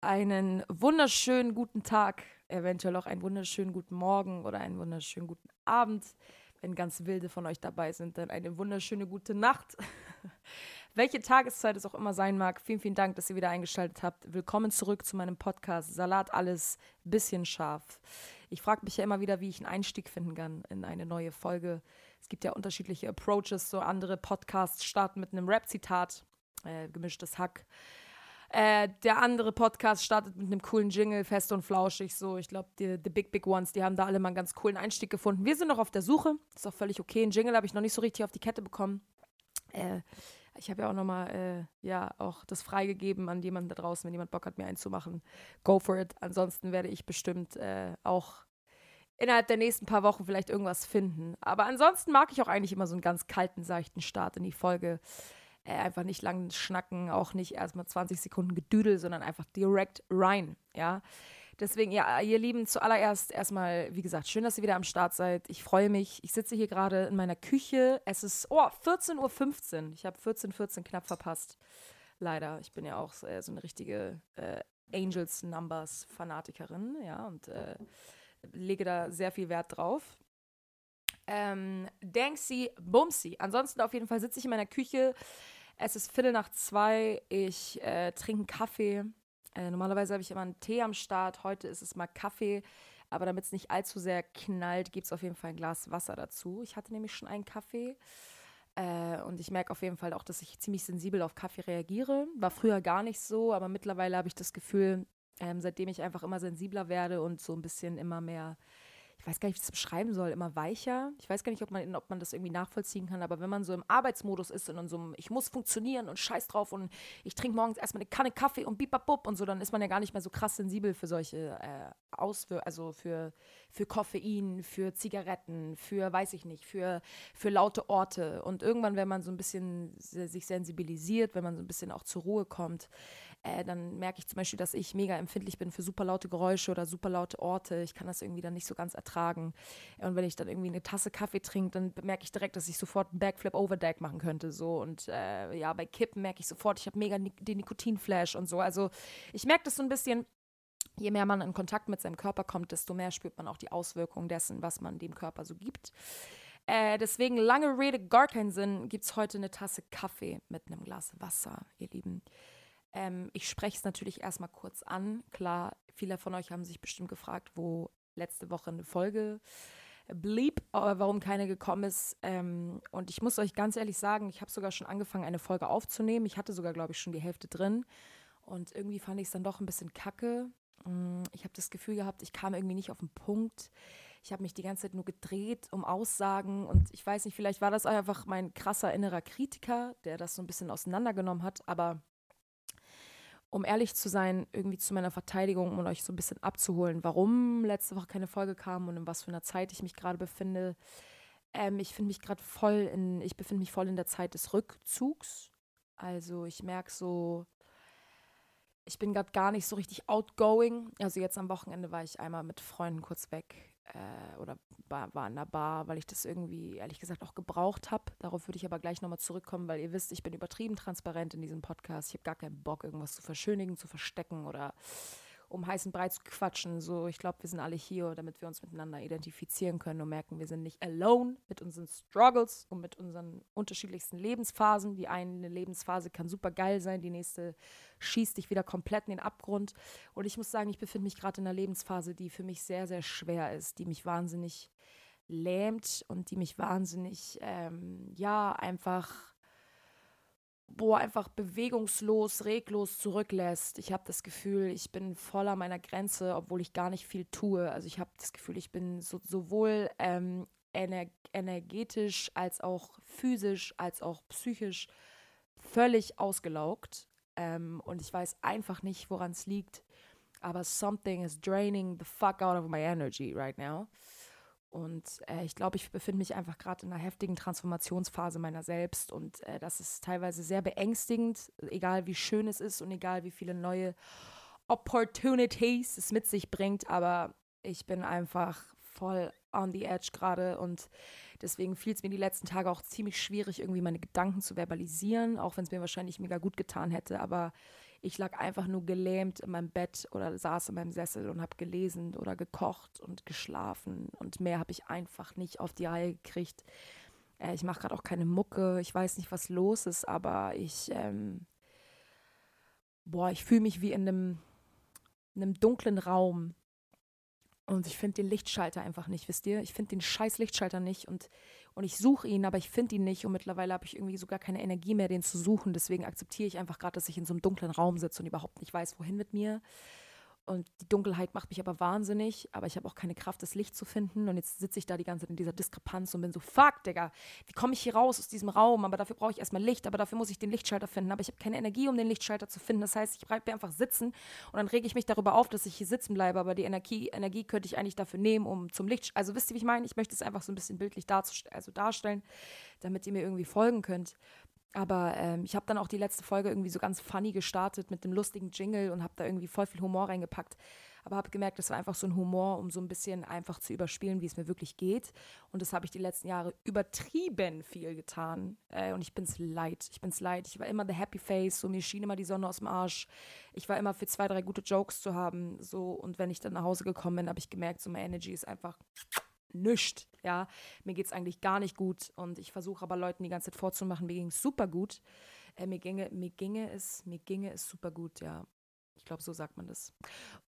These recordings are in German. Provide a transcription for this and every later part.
einen wunderschönen guten Tag, eventuell auch einen wunderschönen guten Morgen oder einen wunderschönen guten Abend. Wenn ganz wilde von euch dabei sind, dann eine wunderschöne gute Nacht. Welche Tageszeit es auch immer sein mag, vielen, vielen Dank, dass ihr wieder eingeschaltet habt. Willkommen zurück zu meinem Podcast Salat alles, bisschen scharf. Ich frage mich ja immer wieder, wie ich einen Einstieg finden kann in eine neue Folge. Es gibt ja unterschiedliche Approaches. So andere Podcasts starten mit einem Rap-Zitat, äh, gemischtes Hack. Äh, der andere Podcast startet mit einem coolen Jingle, fest und flauschig. So, ich glaube, die, die Big Big Ones, die haben da alle mal einen ganz coolen Einstieg gefunden. Wir sind noch auf der Suche. Ist auch völlig okay. Ein Jingle habe ich noch nicht so richtig auf die Kette bekommen. Äh, ich habe ja auch nochmal, äh, ja, auch das freigegeben an jemanden da draußen, wenn jemand Bock hat, mir einzumachen. Go for it. Ansonsten werde ich bestimmt äh, auch innerhalb der nächsten paar Wochen vielleicht irgendwas finden. Aber ansonsten mag ich auch eigentlich immer so einen ganz kalten, seichten Start in die Folge. Äh, einfach nicht lang schnacken, auch nicht erstmal 20 Sekunden Gedüdel, sondern einfach direkt rein, ja. Deswegen, ja, ihr Lieben, zuallererst erstmal, wie gesagt, schön, dass ihr wieder am Start seid. Ich freue mich. Ich sitze hier gerade in meiner Küche. Es ist, oh, 14.15 Uhr. Ich habe 14.14 Uhr knapp verpasst. Leider. Ich bin ja auch äh, so eine richtige äh, Angels Numbers Fanatikerin, ja, und äh, lege da sehr viel Wert drauf. Ähm, Danksy Bumsy. Ansonsten auf jeden Fall sitze ich in meiner Küche. Es ist Viertel nach zwei. Ich äh, trinke einen Kaffee. Äh, normalerweise habe ich immer einen Tee am Start. Heute ist es mal Kaffee. Aber damit es nicht allzu sehr knallt, gibt es auf jeden Fall ein Glas Wasser dazu. Ich hatte nämlich schon einen Kaffee. Äh, und ich merke auf jeden Fall auch, dass ich ziemlich sensibel auf Kaffee reagiere. War früher gar nicht so, aber mittlerweile habe ich das Gefühl, ähm, seitdem ich einfach immer sensibler werde und so ein bisschen immer mehr ich weiß gar nicht, wie ich das beschreiben soll, immer weicher. Ich weiß gar nicht, ob man, ob man das irgendwie nachvollziehen kann, aber wenn man so im Arbeitsmodus ist und in so einem, ich muss funktionieren und scheiß drauf und ich trinke morgens erstmal eine Kanne Kaffee und bibabub und so, dann ist man ja gar nicht mehr so krass sensibel für solche äh, Auswirkungen, also für, für Koffein, für Zigaretten, für, weiß ich nicht, für, für laute Orte. Und irgendwann, wenn man so ein bisschen sich sensibilisiert, wenn man so ein bisschen auch zur Ruhe kommt, äh, dann merke ich zum Beispiel, dass ich mega empfindlich bin für super laute Geräusche oder super laute Orte. Ich kann das irgendwie dann nicht so ganz ertragen. Und wenn ich dann irgendwie eine Tasse Kaffee trinke, dann merke ich direkt, dass ich sofort einen Backflip Overdeck machen könnte. So. Und äh, ja, bei Kippen merke ich sofort, ich habe mega den Nikotinflash und so. Also ich merke das so ein bisschen je mehr man in Kontakt mit seinem Körper kommt, desto mehr spürt man auch die Auswirkungen dessen, was man dem Körper so gibt. Äh, deswegen, lange Rede, gar keinen Sinn, gibt es heute eine Tasse Kaffee mit einem Glas Wasser, ihr Lieben. Ähm, ich spreche es natürlich erstmal kurz an. Klar, viele von euch haben sich bestimmt gefragt, wo letzte Woche eine Folge blieb, aber warum keine gekommen ist. Ähm, und ich muss euch ganz ehrlich sagen, ich habe sogar schon angefangen, eine Folge aufzunehmen. Ich hatte sogar, glaube ich, schon die Hälfte drin. Und irgendwie fand ich es dann doch ein bisschen kacke. Mm, ich habe das Gefühl gehabt, ich kam irgendwie nicht auf den Punkt. Ich habe mich die ganze Zeit nur gedreht um Aussagen und ich weiß nicht, vielleicht war das einfach mein krasser innerer Kritiker, der das so ein bisschen auseinandergenommen hat, aber um ehrlich zu sein, irgendwie zu meiner Verteidigung, um euch so ein bisschen abzuholen, warum letzte Woche keine Folge kam und in was für einer Zeit ich mich gerade befinde. Ähm, ich finde mich gerade voll in, ich befinde mich voll in der Zeit des Rückzugs. Also ich merke so, ich bin gerade gar nicht so richtig outgoing. Also jetzt am Wochenende war ich einmal mit Freunden kurz weg äh, oder war, war in der Bar, weil ich das irgendwie ehrlich gesagt auch gebraucht habe. Darauf würde ich aber gleich nochmal zurückkommen, weil ihr wisst, ich bin übertrieben transparent in diesem Podcast. Ich habe gar keinen Bock, irgendwas zu verschönigen, zu verstecken oder um heißen Brei zu quatschen. So, ich glaube, wir sind alle hier, damit wir uns miteinander identifizieren können und merken, wir sind nicht alone mit unseren Struggles und mit unseren unterschiedlichsten Lebensphasen. Die eine Lebensphase kann super geil sein, die nächste schießt dich wieder komplett in den Abgrund. Und ich muss sagen, ich befinde mich gerade in einer Lebensphase, die für mich sehr, sehr schwer ist, die mich wahnsinnig lähmt und die mich wahnsinnig, ähm, ja, einfach er einfach bewegungslos, reglos zurücklässt. Ich habe das Gefühl, ich bin voller meiner Grenze, obwohl ich gar nicht viel tue. Also ich habe das Gefühl, ich bin so, sowohl ähm, ener energetisch als auch physisch als auch psychisch völlig ausgelaugt. Ähm, und ich weiß einfach nicht, woran es liegt. Aber something is draining the fuck out of my energy right now. Und äh, ich glaube, ich befinde mich einfach gerade in einer heftigen Transformationsphase meiner selbst. Und äh, das ist teilweise sehr beängstigend, egal wie schön es ist und egal wie viele neue Opportunities es mit sich bringt. Aber ich bin einfach voll on the edge gerade und deswegen fiel es mir die letzten Tage auch ziemlich schwierig, irgendwie meine Gedanken zu verbalisieren, auch wenn es mir wahrscheinlich mega gut getan hätte. Aber Ich lag einfach nur gelähmt in meinem Bett oder saß in meinem Sessel und habe gelesen oder gekocht und geschlafen. Und mehr habe ich einfach nicht auf die Reihe gekriegt. Äh, ich mache gerade auch keine Mucke. Ich weiß nicht, was los ist, aber ich, ähm, boah, ich fühle mich wie in einem, in einem dunklen Raum. Und ich finde den Lichtschalter einfach nicht, wisst ihr? Ich finde den scheiß Lichtschalter nicht und, und ich suche ihn, aber ich finde ihn nicht und mittlerweile habe ich irgendwie sogar keine Energie mehr, den zu suchen. Deswegen akzeptiere ich einfach gerade, dass ich in so einem dunklen Raum sitze und überhaupt nicht weiß, wohin mit mir. Und die Dunkelheit macht mich aber wahnsinnig, aber ich habe auch keine Kraft, das Licht zu finden. Und jetzt sitze ich da die ganze Zeit in dieser Diskrepanz und bin so, fuck, Digga, wie komme ich hier raus aus diesem Raum? Aber dafür brauche ich erstmal Licht, aber dafür muss ich den Lichtschalter finden. Aber ich habe keine Energie, um den Lichtschalter zu finden. Das heißt, ich bleibe einfach sitzen und dann rege ich mich darüber auf, dass ich hier sitzen bleibe. Aber die Energie, Energie könnte ich eigentlich dafür nehmen, um zum Licht. Also wisst ihr, wie ich meine? Ich möchte es einfach so ein bisschen bildlich also darstellen, damit ihr mir irgendwie folgen könnt. Aber ähm, ich habe dann auch die letzte Folge irgendwie so ganz funny gestartet mit dem lustigen Jingle und habe da irgendwie voll viel Humor reingepackt. Aber habe gemerkt, das war einfach so ein Humor, um so ein bisschen einfach zu überspielen, wie es mir wirklich geht. Und das habe ich die letzten Jahre übertrieben viel getan. Äh, und ich bin es leid. Ich bin es leid. Ich war immer the happy face, so mir schien immer die Sonne aus dem Arsch. Ich war immer für zwei, drei gute Jokes zu haben. So, und wenn ich dann nach Hause gekommen bin, habe ich gemerkt, so meine Energy ist einfach nüscht. Ja, mir geht es eigentlich gar nicht gut und ich versuche aber Leuten die ganze Zeit vorzumachen, mir ging es super gut. Äh, mir, ginge, mir ginge es, mir ginge es super gut, ja. Ich glaube, so sagt man das.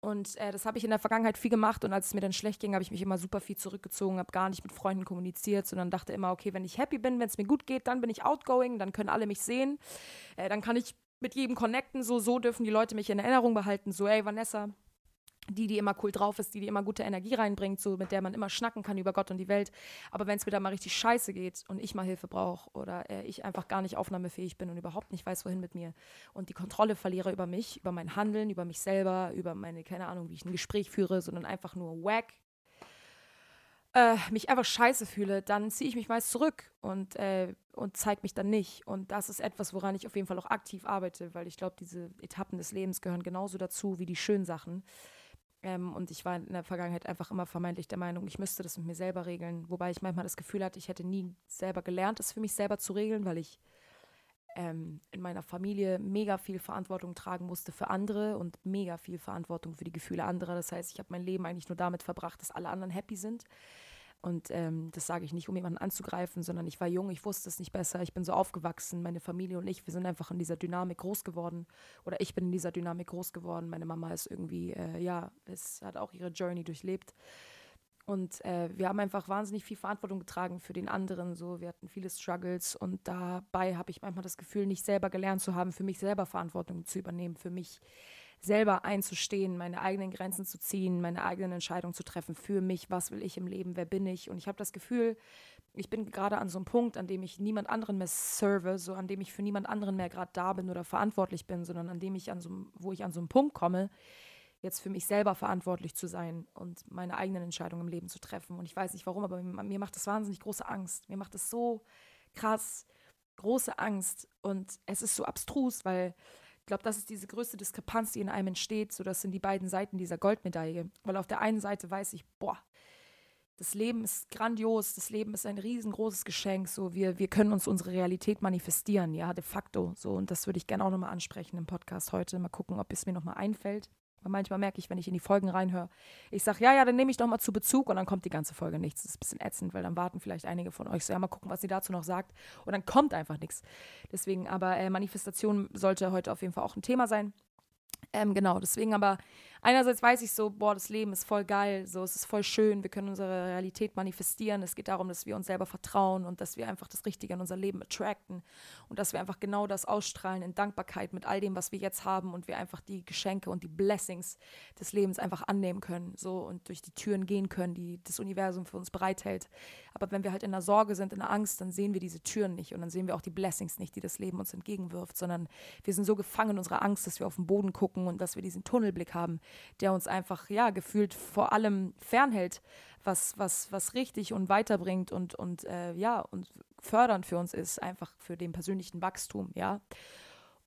Und äh, das habe ich in der Vergangenheit viel gemacht und als es mir dann schlecht ging, habe ich mich immer super viel zurückgezogen, habe gar nicht mit Freunden kommuniziert, sondern dachte immer, okay, wenn ich happy bin, wenn es mir gut geht, dann bin ich outgoing, dann können alle mich sehen, äh, dann kann ich mit jedem connecten, so, so dürfen die Leute mich in Erinnerung behalten, so, ey, Vanessa, die, die immer cool drauf ist, die, die immer gute Energie reinbringt, so mit der man immer schnacken kann über Gott und die Welt. Aber wenn es wieder mal richtig scheiße geht und ich mal Hilfe brauche oder äh, ich einfach gar nicht aufnahmefähig bin und überhaupt nicht weiß, wohin mit mir und die Kontrolle verliere über mich, über mein Handeln, über mich selber, über meine, keine Ahnung, wie ich ein Gespräch führe, sondern einfach nur wack, äh, mich einfach scheiße fühle, dann ziehe ich mich meist zurück und, äh, und zeige mich dann nicht. Und das ist etwas, woran ich auf jeden Fall auch aktiv arbeite, weil ich glaube, diese Etappen des Lebens gehören genauso dazu wie die schönen Sachen. Ähm, und ich war in der Vergangenheit einfach immer vermeintlich der Meinung, ich müsste das mit mir selber regeln. Wobei ich manchmal das Gefühl hatte, ich hätte nie selber gelernt, das für mich selber zu regeln, weil ich ähm, in meiner Familie mega viel Verantwortung tragen musste für andere und mega viel Verantwortung für die Gefühle anderer. Das heißt, ich habe mein Leben eigentlich nur damit verbracht, dass alle anderen happy sind. Und ähm, das sage ich nicht, um jemanden anzugreifen, sondern ich war jung, ich wusste es nicht besser, ich bin so aufgewachsen, meine Familie und ich, wir sind einfach in dieser Dynamik groß geworden. Oder ich bin in dieser Dynamik groß geworden. Meine Mama ist irgendwie, äh, ja, es hat auch ihre Journey durchlebt. Und äh, wir haben einfach wahnsinnig viel Verantwortung getragen für den anderen. So, wir hatten viele Struggles und dabei habe ich manchmal das Gefühl, nicht selber gelernt zu haben, für mich selber Verantwortung zu übernehmen, für mich selber einzustehen, meine eigenen Grenzen zu ziehen, meine eigenen Entscheidungen zu treffen für mich, was will ich im Leben, wer bin ich. Und ich habe das Gefühl, ich bin gerade an so einem Punkt, an dem ich niemand anderen mehr serve, so an dem ich für niemand anderen mehr gerade da bin oder verantwortlich bin, sondern an dem ich an so, wo ich an so einem Punkt komme, jetzt für mich selber verantwortlich zu sein und meine eigenen Entscheidungen im Leben zu treffen. Und ich weiß nicht warum, aber mir macht das wahnsinnig große Angst. Mir macht das so krass große Angst und es ist so abstrus, weil glaube, das ist diese größte Diskrepanz, die in einem entsteht. So, das sind die beiden Seiten dieser Goldmedaille. Weil auf der einen Seite weiß ich, boah, das Leben ist grandios, das Leben ist ein riesengroßes Geschenk. So, wir, wir können uns unsere Realität manifestieren, ja, de facto. So, und das würde ich gerne auch nochmal ansprechen im Podcast heute. Mal gucken, ob es mir nochmal einfällt. Weil manchmal merke ich, wenn ich in die Folgen reinhöre, ich sage, ja, ja, dann nehme ich doch mal zu Bezug und dann kommt die ganze Folge nichts. Das ist ein bisschen ätzend, weil dann warten vielleicht einige von euch so, ja, mal gucken, was sie dazu noch sagt. Und dann kommt einfach nichts. Deswegen, aber äh, Manifestation sollte heute auf jeden Fall auch ein Thema sein. Ähm, genau, deswegen aber einerseits weiß ich so, boah, das Leben ist voll geil, so, es ist voll schön, wir können unsere Realität manifestieren. Es geht darum, dass wir uns selber vertrauen und dass wir einfach das Richtige in unser Leben attracten und dass wir einfach genau das ausstrahlen in Dankbarkeit mit all dem, was wir jetzt haben und wir einfach die Geschenke und die Blessings des Lebens einfach annehmen können, so und durch die Türen gehen können, die das Universum für uns bereithält. Aber wenn wir halt in der Sorge sind, in der Angst, dann sehen wir diese Türen nicht und dann sehen wir auch die Blessings nicht, die das Leben uns entgegenwirft, sondern wir sind so gefangen in unserer Angst, dass wir auf den Boden gucken und dass wir diesen Tunnelblick haben, der uns einfach, ja, gefühlt vor allem fernhält, was, was, was richtig und weiterbringt und, und äh, ja, und fördernd für uns ist, einfach für den persönlichen Wachstum, ja.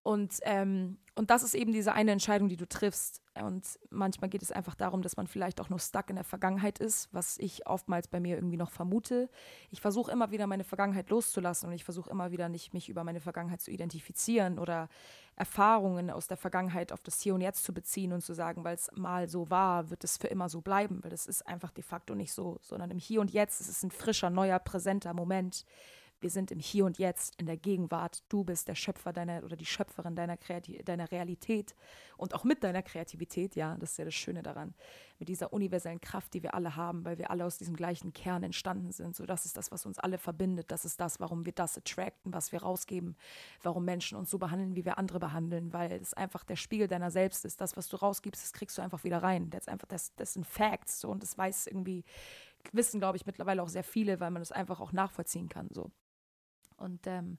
Und, ähm, und das ist eben diese eine Entscheidung, die du triffst. Und manchmal geht es einfach darum, dass man vielleicht auch nur stuck in der Vergangenheit ist, was ich oftmals bei mir irgendwie noch vermute. Ich versuche immer wieder meine Vergangenheit loszulassen und ich versuche immer wieder nicht, mich über meine Vergangenheit zu identifizieren oder Erfahrungen aus der Vergangenheit auf das Hier und Jetzt zu beziehen und zu sagen, weil es mal so war, wird es für immer so bleiben, weil das ist einfach de facto nicht so, sondern im Hier und Jetzt ist es ein frischer, neuer, präsenter Moment, wir sind im Hier und Jetzt, in der Gegenwart. Du bist der Schöpfer deiner oder die Schöpferin deiner, Kreati deiner Realität und auch mit deiner Kreativität, ja, das ist ja das Schöne daran, mit dieser universellen Kraft, die wir alle haben, weil wir alle aus diesem gleichen Kern entstanden sind. So, das ist das, was uns alle verbindet. Das ist das, warum wir das attracten, was wir rausgeben, warum Menschen uns so behandeln, wie wir andere behandeln, weil es einfach der Spiegel deiner selbst ist. Das, was du rausgibst, das kriegst du einfach wieder rein. Das, einfach, das, das sind Facts so, und das weiß irgendwie wissen, glaube ich, mittlerweile auch sehr viele, weil man das einfach auch nachvollziehen kann. So. Und ähm,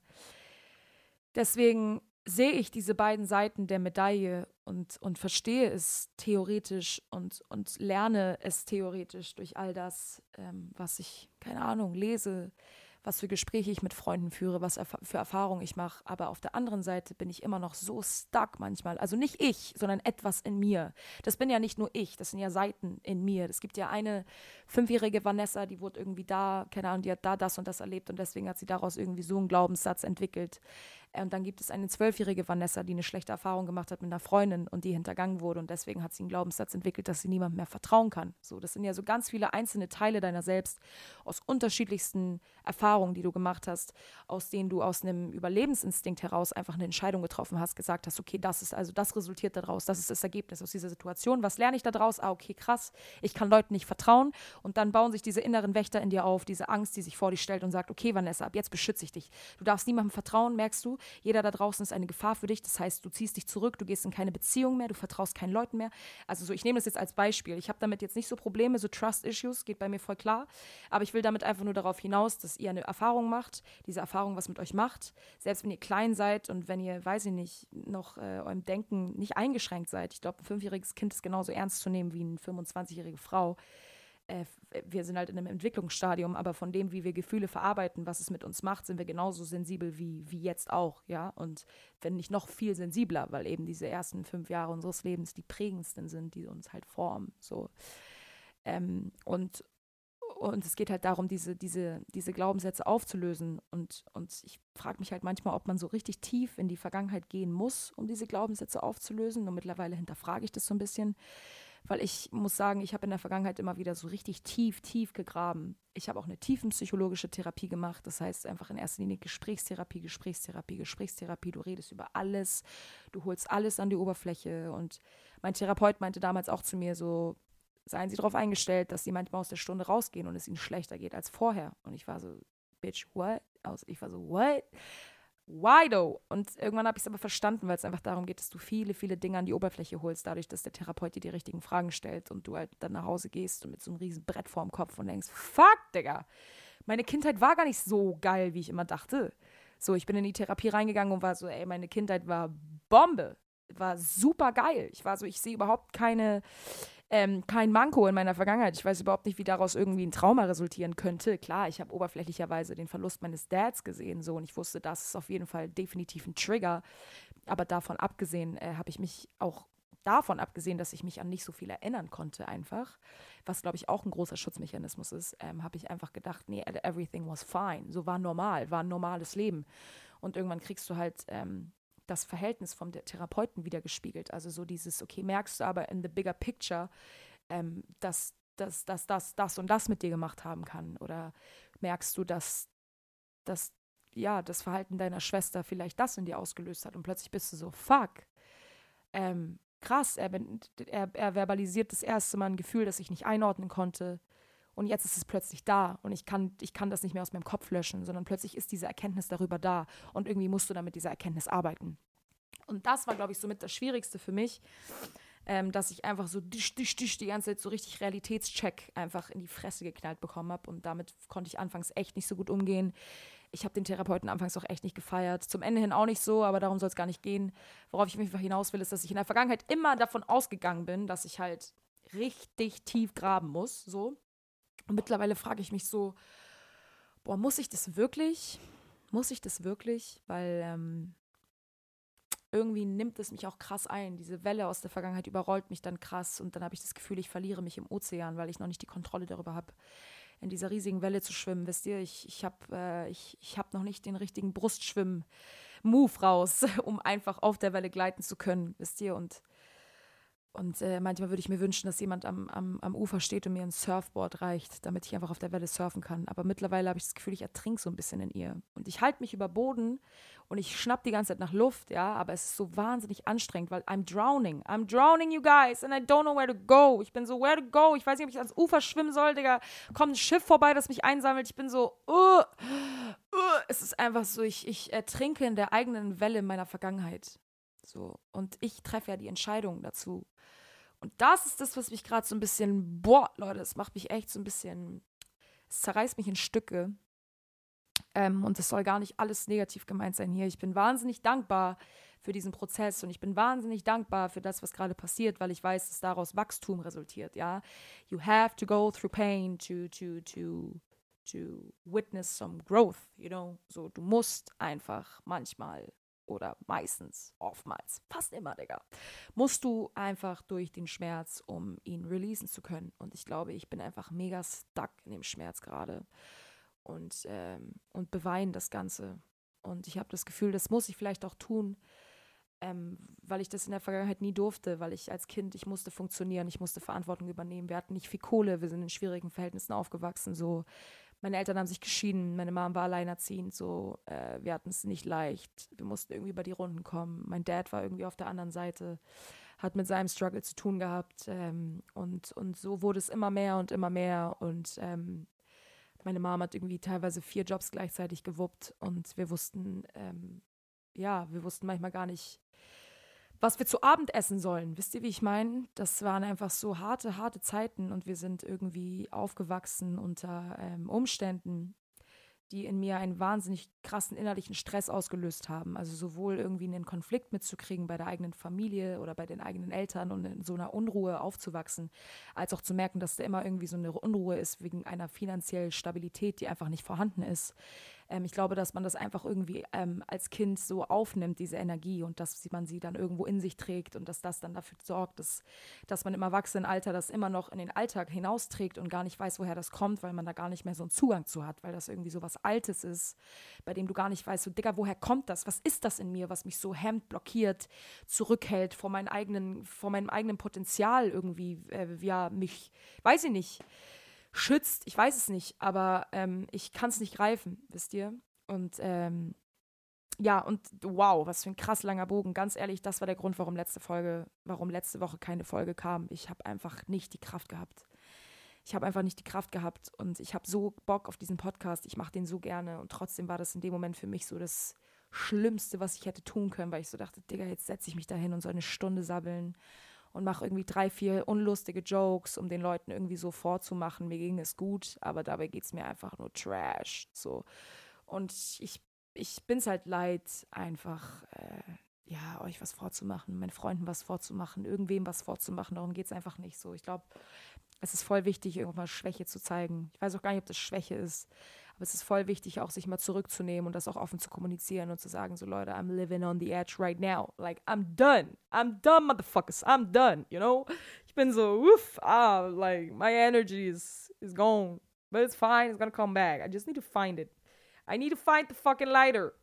deswegen sehe ich diese beiden Seiten der Medaille und, und verstehe es theoretisch und, und lerne es theoretisch durch all das, ähm, was ich, keine Ahnung, lese, was für Gespräche ich mit Freunden führe, was für Erfahrungen ich mache. Aber auf der anderen Seite bin ich immer noch so stuck manchmal. Also nicht ich, sondern etwas in mir. Das bin ja nicht nur ich, das sind ja Seiten in mir. Es gibt ja eine fünfjährige Vanessa, die wurde irgendwie da, keine Ahnung, die hat da das und das erlebt und deswegen hat sie daraus irgendwie so einen Glaubenssatz entwickelt. Und dann gibt es eine zwölfjährige Vanessa, die eine schlechte Erfahrung gemacht hat mit einer Freundin und die hintergangen wurde. Und deswegen hat sie einen Glaubenssatz entwickelt, dass sie niemandem mehr vertrauen kann. So, das sind ja so ganz viele einzelne Teile deiner selbst aus unterschiedlichsten Erfahrungen, die du gemacht hast, aus denen du aus einem Überlebensinstinkt heraus einfach eine Entscheidung getroffen hast, gesagt hast, okay, das ist also das resultiert daraus, das ist das Ergebnis aus dieser Situation. Was lerne ich daraus? Ah, okay, krass, ich kann Leuten nicht vertrauen. Und dann bauen sich diese inneren Wächter in dir auf, diese Angst, die sich vor dich stellt und sagt, okay, Vanessa, ab jetzt beschütze ich dich. Du darfst niemandem vertrauen, merkst du, jeder da draußen ist eine Gefahr für dich. Das heißt, du ziehst dich zurück, du gehst in keine Beziehung mehr, du vertraust keinen Leuten mehr. Also so, ich nehme das jetzt als Beispiel. Ich habe damit jetzt nicht so Probleme, so Trust-Issues, geht bei mir voll klar. Aber ich will damit einfach nur darauf hinaus, dass ihr eine Erfahrung macht, diese Erfahrung was mit euch macht. Selbst wenn ihr klein seid und wenn ihr, weiß ich nicht, noch äh, eurem Denken nicht eingeschränkt seid. Ich glaube, ein fünfjähriges Kind ist genauso ernst zu nehmen wie eine 25-jährige Frau äh, wir sind halt in einem Entwicklungsstadium, aber von dem, wie wir Gefühle verarbeiten, was es mit uns macht, sind wir genauso sensibel wie, wie jetzt auch, ja. Und wenn nicht noch viel sensibler, weil eben diese ersten fünf Jahre unseres Lebens die prägendsten sind, die uns halt formen. So. Ähm, und, und es geht halt darum, diese, diese, diese Glaubenssätze aufzulösen. Und, und ich frage mich halt manchmal, ob man so richtig tief in die Vergangenheit gehen muss, um diese Glaubenssätze aufzulösen. Und mittlerweile hinterfrage ich das so ein bisschen weil ich muss sagen, ich habe in der Vergangenheit immer wieder so richtig tief, tief gegraben. Ich habe auch eine tiefenpsychologische Therapie gemacht. Das heißt einfach in erster Linie Gesprächstherapie, Gesprächstherapie, Gesprächstherapie. Du redest über alles, du holst alles an die Oberfläche. Und mein Therapeut meinte damals auch zu mir so, seien Sie darauf eingestellt, dass Sie manchmal aus der Stunde rausgehen und es Ihnen schlechter geht als vorher. Und ich war so, Bitch, what? Ich war so, what? Why though? Und irgendwann habe ich es aber verstanden, weil es einfach darum geht, dass du viele, viele Dinge an die Oberfläche holst, dadurch, dass der Therapeut dir die richtigen Fragen stellt und du halt dann nach Hause gehst und mit so einem riesen Brett vorm Kopf und denkst, fuck, Digga, meine Kindheit war gar nicht so geil, wie ich immer dachte. So, ich bin in die Therapie reingegangen und war so, ey, meine Kindheit war Bombe, war super geil. Ich war so, ich sehe überhaupt keine ähm, kein Manko in meiner Vergangenheit. Ich weiß überhaupt nicht, wie daraus irgendwie ein Trauma resultieren könnte. Klar, ich habe oberflächlicherweise den Verlust meines Dads gesehen so und ich wusste, das ist auf jeden Fall definitiv ein Trigger. Aber davon abgesehen äh, habe ich mich auch davon abgesehen, dass ich mich an nicht so viel erinnern konnte einfach, was glaube ich auch ein großer Schutzmechanismus ist, ähm, habe ich einfach gedacht, nee, everything was fine. So war normal, war ein normales Leben. Und irgendwann kriegst du halt ähm, das Verhältnis vom Therapeuten wieder gespiegelt. Also so dieses, okay, merkst du aber in the bigger picture, ähm, dass, dass, dass das, das und das mit dir gemacht haben kann? Oder merkst du, dass, dass ja, das Verhalten deiner Schwester vielleicht das in dir ausgelöst hat und plötzlich bist du so, fuck. Ähm, krass, er, er, er verbalisiert das erste Mal ein Gefühl, das ich nicht einordnen konnte. Und jetzt ist es plötzlich da und ich kann, ich kann das nicht mehr aus meinem Kopf löschen, sondern plötzlich ist diese Erkenntnis darüber da und irgendwie musst du dann mit dieser Erkenntnis arbeiten. Und das war, glaube ich, somit das Schwierigste für mich, ähm, dass ich einfach so disch, disch, disch die ganze Zeit so richtig Realitätscheck einfach in die Fresse geknallt bekommen habe und damit konnte ich anfangs echt nicht so gut umgehen. Ich habe den Therapeuten anfangs auch echt nicht gefeiert. Zum Ende hin auch nicht so, aber darum soll es gar nicht gehen. Worauf ich mich hinaus will, ist, dass ich in der Vergangenheit immer davon ausgegangen bin, dass ich halt richtig tief graben muss, so und mittlerweile frage ich mich so, boah, muss ich das wirklich? Muss ich das wirklich? Weil ähm, irgendwie nimmt es mich auch krass ein. Diese Welle aus der Vergangenheit überrollt mich dann krass und dann habe ich das Gefühl, ich verliere mich im Ozean, weil ich noch nicht die Kontrolle darüber habe, in dieser riesigen Welle zu schwimmen. Wisst ihr, ich, ich habe äh, ich, ich hab noch nicht den richtigen Brustschwimm-Move raus, um einfach auf der Welle gleiten zu können, wisst ihr, und und äh, manchmal würde ich mir wünschen, dass jemand am, am, am Ufer steht und mir ein Surfboard reicht, damit ich einfach auf der Welle surfen kann. Aber mittlerweile habe ich das Gefühl, ich ertrinke so ein bisschen in ihr. Und ich halte mich über Boden und ich schnapp die ganze Zeit nach Luft, ja, aber es ist so wahnsinnig anstrengend, weil I'm drowning. I'm drowning, you guys, and I don't know where to go. Ich bin so, where to go? Ich weiß nicht, ob ich ans Ufer schwimmen soll, Digga. Kommt ein Schiff vorbei, das mich einsammelt. Ich bin so, uh, uh. es ist einfach so, ich, ich ertrinke in der eigenen Welle meiner Vergangenheit. So. Und ich treffe ja die Entscheidung dazu. Und das ist das, was mich gerade so ein bisschen, boah, Leute, das macht mich echt so ein bisschen, es zerreißt mich in Stücke. Ähm, und es soll gar nicht alles negativ gemeint sein hier. Ich bin wahnsinnig dankbar für diesen Prozess und ich bin wahnsinnig dankbar für das, was gerade passiert, weil ich weiß, dass daraus Wachstum resultiert, ja. You have to go through pain to, to, to, to witness some growth, you know. So, du musst einfach manchmal oder meistens, oftmals, fast immer, Digga, musst du einfach durch den Schmerz, um ihn releasen zu können. Und ich glaube, ich bin einfach mega stuck in dem Schmerz gerade und, ähm, und beweine das Ganze. Und ich habe das Gefühl, das muss ich vielleicht auch tun, ähm, weil ich das in der Vergangenheit nie durfte, weil ich als Kind, ich musste funktionieren, ich musste Verantwortung übernehmen. Wir hatten nicht viel Kohle, wir sind in schwierigen Verhältnissen aufgewachsen, so meine Eltern haben sich geschieden, meine Mom war alleinerziehend, so, äh, wir hatten es nicht leicht. Wir mussten irgendwie über die Runden kommen. Mein Dad war irgendwie auf der anderen Seite, hat mit seinem Struggle zu tun gehabt. Ähm, und, und so wurde es immer mehr und immer mehr. Und ähm, meine Mom hat irgendwie teilweise vier Jobs gleichzeitig gewuppt und wir wussten, ähm, ja, wir wussten manchmal gar nicht, was wir zu Abend essen sollen. Wisst ihr, wie ich meine? Das waren einfach so harte, harte Zeiten und wir sind irgendwie aufgewachsen unter ähm, Umständen, die in mir einen wahnsinnig krassen innerlichen Stress ausgelöst haben. Also sowohl irgendwie einen Konflikt mitzukriegen bei der eigenen Familie oder bei den eigenen Eltern und in so einer Unruhe aufzuwachsen, als auch zu merken, dass da immer irgendwie so eine Unruhe ist wegen einer finanziellen Stabilität, die einfach nicht vorhanden ist. Ähm, ich glaube, dass man das einfach irgendwie ähm, als Kind so aufnimmt, diese Energie, und dass man sie dann irgendwo in sich trägt und dass das dann dafür sorgt, dass, dass man im Erwachsenenalter das immer noch in den Alltag hinausträgt und gar nicht weiß, woher das kommt, weil man da gar nicht mehr so einen Zugang zu hat, weil das irgendwie so was Altes ist, bei dem du gar nicht weißt, so, Digga, woher kommt das? Was ist das in mir, was mich so hemmt, blockiert, zurückhält vor, meinen eigenen, vor meinem eigenen Potenzial irgendwie, äh, ja, mich, weiß ich nicht schützt. Ich weiß es nicht, aber ähm, ich kann es nicht greifen, wisst ihr? Und ähm, ja, und wow, was für ein krass langer Bogen. Ganz ehrlich, das war der Grund, warum letzte Folge, warum letzte Woche keine Folge kam. Ich habe einfach nicht die Kraft gehabt. Ich habe einfach nicht die Kraft gehabt und ich habe so Bock auf diesen Podcast. Ich mache den so gerne und trotzdem war das in dem Moment für mich so das Schlimmste, was ich hätte tun können, weil ich so dachte, Digga, jetzt setze ich mich da hin und so eine Stunde sabbeln und mache irgendwie drei, vier unlustige Jokes, um den Leuten irgendwie so vorzumachen, mir ging es gut, aber dabei geht es mir einfach nur Trash. So. Und ich, ich bin es halt leid, einfach äh, ja, euch was vorzumachen, meinen Freunden was vorzumachen, irgendwem was vorzumachen. Darum geht es einfach nicht so. Ich glaube, es ist voll wichtig, irgendwann Schwäche zu zeigen. Ich weiß auch gar nicht, ob das Schwäche ist. Es ist voll wichtig, auch sich mal zurückzunehmen und das auch offen zu kommunizieren und zu sagen, so Leute, I'm living on the edge right now. Like, I'm done. I'm done, motherfuckers. I'm done, you know? Ich bin so, uff, ah, like, my energy is, is gone. But it's fine, it's gonna come back. I just need to find it. I need to find the fucking lighter.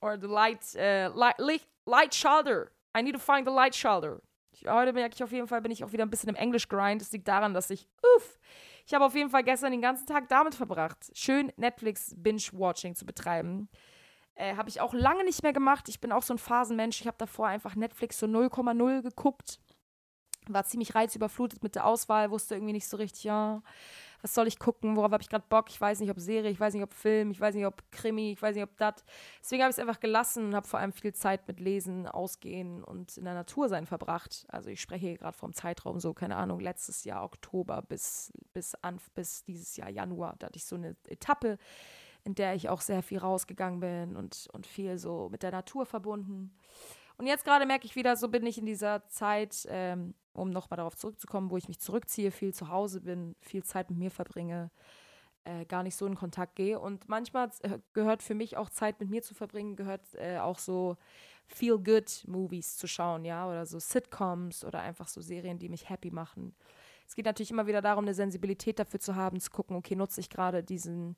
Or the light, uh, light, light, light shoulder. I need to find the light shoulder. Heute merke ich auf jeden Fall, bin ich auch wieder ein bisschen im Englisch-Grind. Das liegt daran, dass ich, uff, ich habe auf jeden Fall gestern den ganzen Tag damit verbracht, schön Netflix-Binge-Watching zu betreiben. Äh, habe ich auch lange nicht mehr gemacht. Ich bin auch so ein Phasenmensch. Ich habe davor einfach Netflix so 0,0 geguckt. War ziemlich reizüberflutet mit der Auswahl, wusste irgendwie nicht so richtig, ja, was soll ich gucken, worauf habe ich gerade Bock, ich weiß nicht, ob Serie, ich weiß nicht, ob Film, ich weiß nicht, ob Krimi, ich weiß nicht, ob das. Deswegen habe ich es einfach gelassen und habe vor allem viel Zeit mit Lesen, Ausgehen und in der Natur sein verbracht. Also ich spreche hier gerade vom Zeitraum so, keine Ahnung, letztes Jahr Oktober bis, bis, an, bis dieses Jahr Januar. Da hatte ich so eine Etappe, in der ich auch sehr viel rausgegangen bin und, und viel so mit der Natur verbunden. Und jetzt gerade merke ich wieder, so bin ich in dieser Zeit, ähm, um nochmal darauf zurückzukommen, wo ich mich zurückziehe, viel zu Hause bin, viel Zeit mit mir verbringe, äh, gar nicht so in Kontakt gehe. Und manchmal äh, gehört für mich auch Zeit mit mir zu verbringen, gehört äh, auch so Feel-Good-Movies zu schauen, ja, oder so Sitcoms oder einfach so Serien, die mich happy machen. Es geht natürlich immer wieder darum, eine Sensibilität dafür zu haben, zu gucken, okay, nutze ich gerade diesen,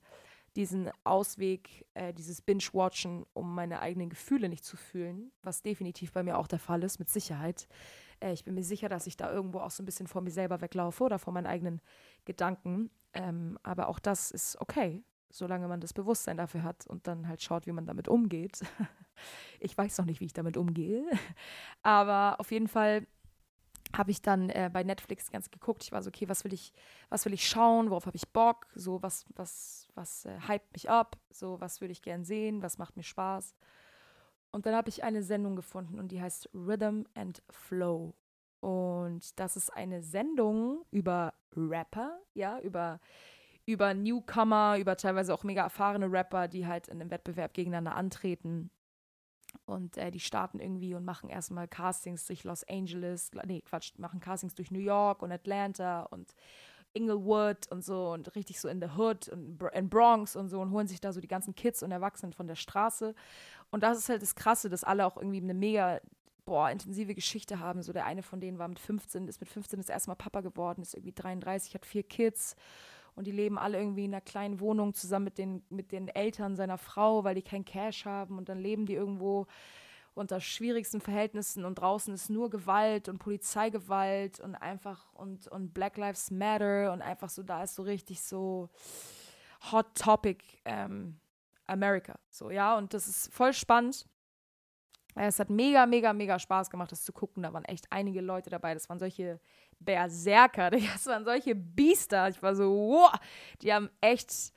diesen Ausweg, äh, dieses Binge-Watchen, um meine eigenen Gefühle nicht zu fühlen, was definitiv bei mir auch der Fall ist, mit Sicherheit. Äh, ich bin mir sicher, dass ich da irgendwo auch so ein bisschen vor mir selber weglaufe oder vor meinen eigenen Gedanken. Ähm, aber auch das ist okay, solange man das Bewusstsein dafür hat und dann halt schaut, wie man damit umgeht. ich weiß noch nicht, wie ich damit umgehe. Aber auf jeden Fall habe ich dann äh, bei Netflix ganz geguckt. Ich war so, okay, was will ich, was will ich schauen, worauf habe ich Bock, so was, was, was äh, hypt mich ab, so was würde ich gern sehen, was macht mir Spaß. Und dann habe ich eine Sendung gefunden und die heißt Rhythm and Flow. Und das ist eine Sendung über Rapper, ja, über, über Newcomer, über teilweise auch mega erfahrene Rapper, die halt in einem Wettbewerb gegeneinander antreten. Und äh, die starten irgendwie und machen erstmal Castings durch Los Angeles, nee, Quatsch, machen Castings durch New York und Atlanta und Inglewood und so und richtig so in the Hood und in Bronx und so und holen sich da so die ganzen Kids und Erwachsenen von der Straße. Und das ist halt das Krasse, dass alle auch irgendwie eine mega boah, intensive Geschichte haben. So der eine von denen war mit 15, ist mit 15 das erste Mal Papa geworden, ist irgendwie 33, hat vier Kids. Und die leben alle irgendwie in einer kleinen Wohnung zusammen mit den, mit den Eltern seiner Frau, weil die kein Cash haben. Und dann leben die irgendwo unter schwierigsten Verhältnissen. Und draußen ist nur Gewalt und Polizeigewalt und einfach und, und Black Lives Matter. Und einfach so, da ist so richtig so Hot Topic ähm, America. So, ja, und das ist voll spannend. Es hat mega, mega, mega Spaß gemacht, das zu gucken. Da waren echt einige Leute dabei. Das waren solche Berserker, das waren solche Biester. Ich war so, wow, die haben echt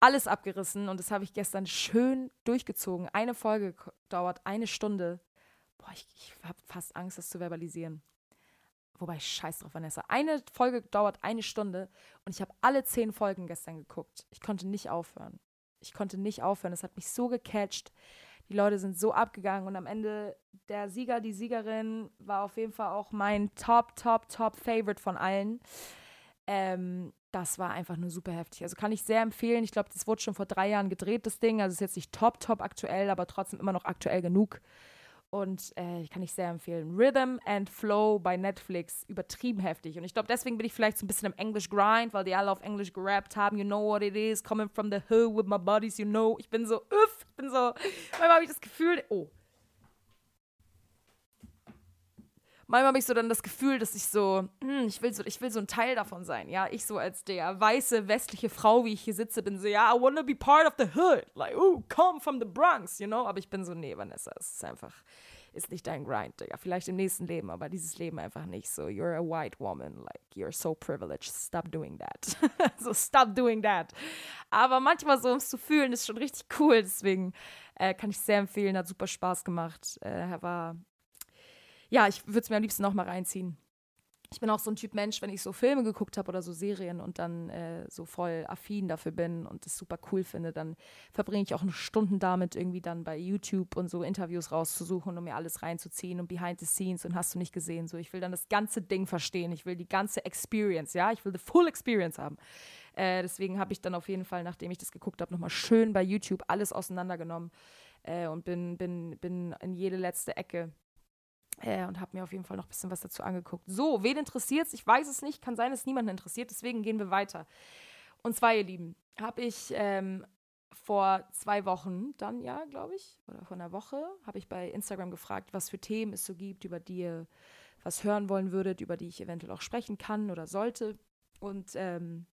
alles abgerissen und das habe ich gestern schön durchgezogen. Eine Folge dauert eine Stunde. Boah, ich, ich habe fast Angst, das zu verbalisieren. Wobei, scheiß drauf, Vanessa. Eine Folge dauert eine Stunde und ich habe alle zehn Folgen gestern geguckt. Ich konnte nicht aufhören. Ich konnte nicht aufhören. Es hat mich so gecatcht. Die Leute sind so abgegangen und am Ende der Sieger, die Siegerin war auf jeden Fall auch mein Top, Top, Top Favorite von allen. Ähm, das war einfach nur super heftig. Also kann ich sehr empfehlen. Ich glaube, das wurde schon vor drei Jahren gedreht, das Ding. Also ist jetzt nicht top, top aktuell, aber trotzdem immer noch aktuell genug. Und äh, kann ich sehr empfehlen. Rhythm and Flow bei Netflix, übertrieben heftig. Und ich glaube, deswegen bin ich vielleicht so ein bisschen im English Grind, weil die alle auf Englisch gerappt haben. You know what it is, coming from the hood with my buddies, you know. Ich bin so, uff, ich bin so, manchmal habe ich das Gefühl, oh, manchmal habe ich so dann das Gefühl, dass ich so, hm, ich will so, ich will so ein Teil davon sein. Ja, ich so als der weiße westliche Frau, wie ich hier sitze, bin so, ja, I wanna be part of the hood. Like, oh, come from the Bronx, you know? Aber ich bin so, nee, Vanessa, es ist einfach, ist nicht dein Grind, Digga. Vielleicht im nächsten Leben, aber dieses Leben einfach nicht so. You're a white woman, like, you're so privileged. Stop doing that. so, stop doing that. Aber manchmal so, um es zu fühlen, ist schon richtig cool. Deswegen äh, kann ich sehr empfehlen, hat super Spaß gemacht. Äh, war ja, ich würde es mir am liebsten noch mal reinziehen. Ich bin auch so ein Typ Mensch, wenn ich so Filme geguckt habe oder so Serien und dann äh, so voll affin dafür bin und es super cool finde, dann verbringe ich auch Stunden damit, irgendwie dann bei YouTube und so Interviews rauszusuchen, um mir alles reinzuziehen und behind the scenes und hast du nicht gesehen. So, ich will dann das ganze Ding verstehen. Ich will die ganze Experience, ja, ich will the full experience haben. Äh, deswegen habe ich dann auf jeden Fall, nachdem ich das geguckt habe, nochmal schön bei YouTube alles auseinandergenommen äh, und bin, bin, bin in jede letzte Ecke äh, und habe mir auf jeden Fall noch ein bisschen was dazu angeguckt. So, wen interessiert es? Ich weiß es nicht. Kann sein, dass niemanden interessiert. Deswegen gehen wir weiter. Und zwar, ihr Lieben, habe ich ähm, vor zwei Wochen dann, ja, glaube ich, oder vor einer Woche, habe ich bei Instagram gefragt, was für Themen es so gibt, über die ihr was hören wollen würdet, über die ich eventuell auch sprechen kann oder sollte. Und ähm,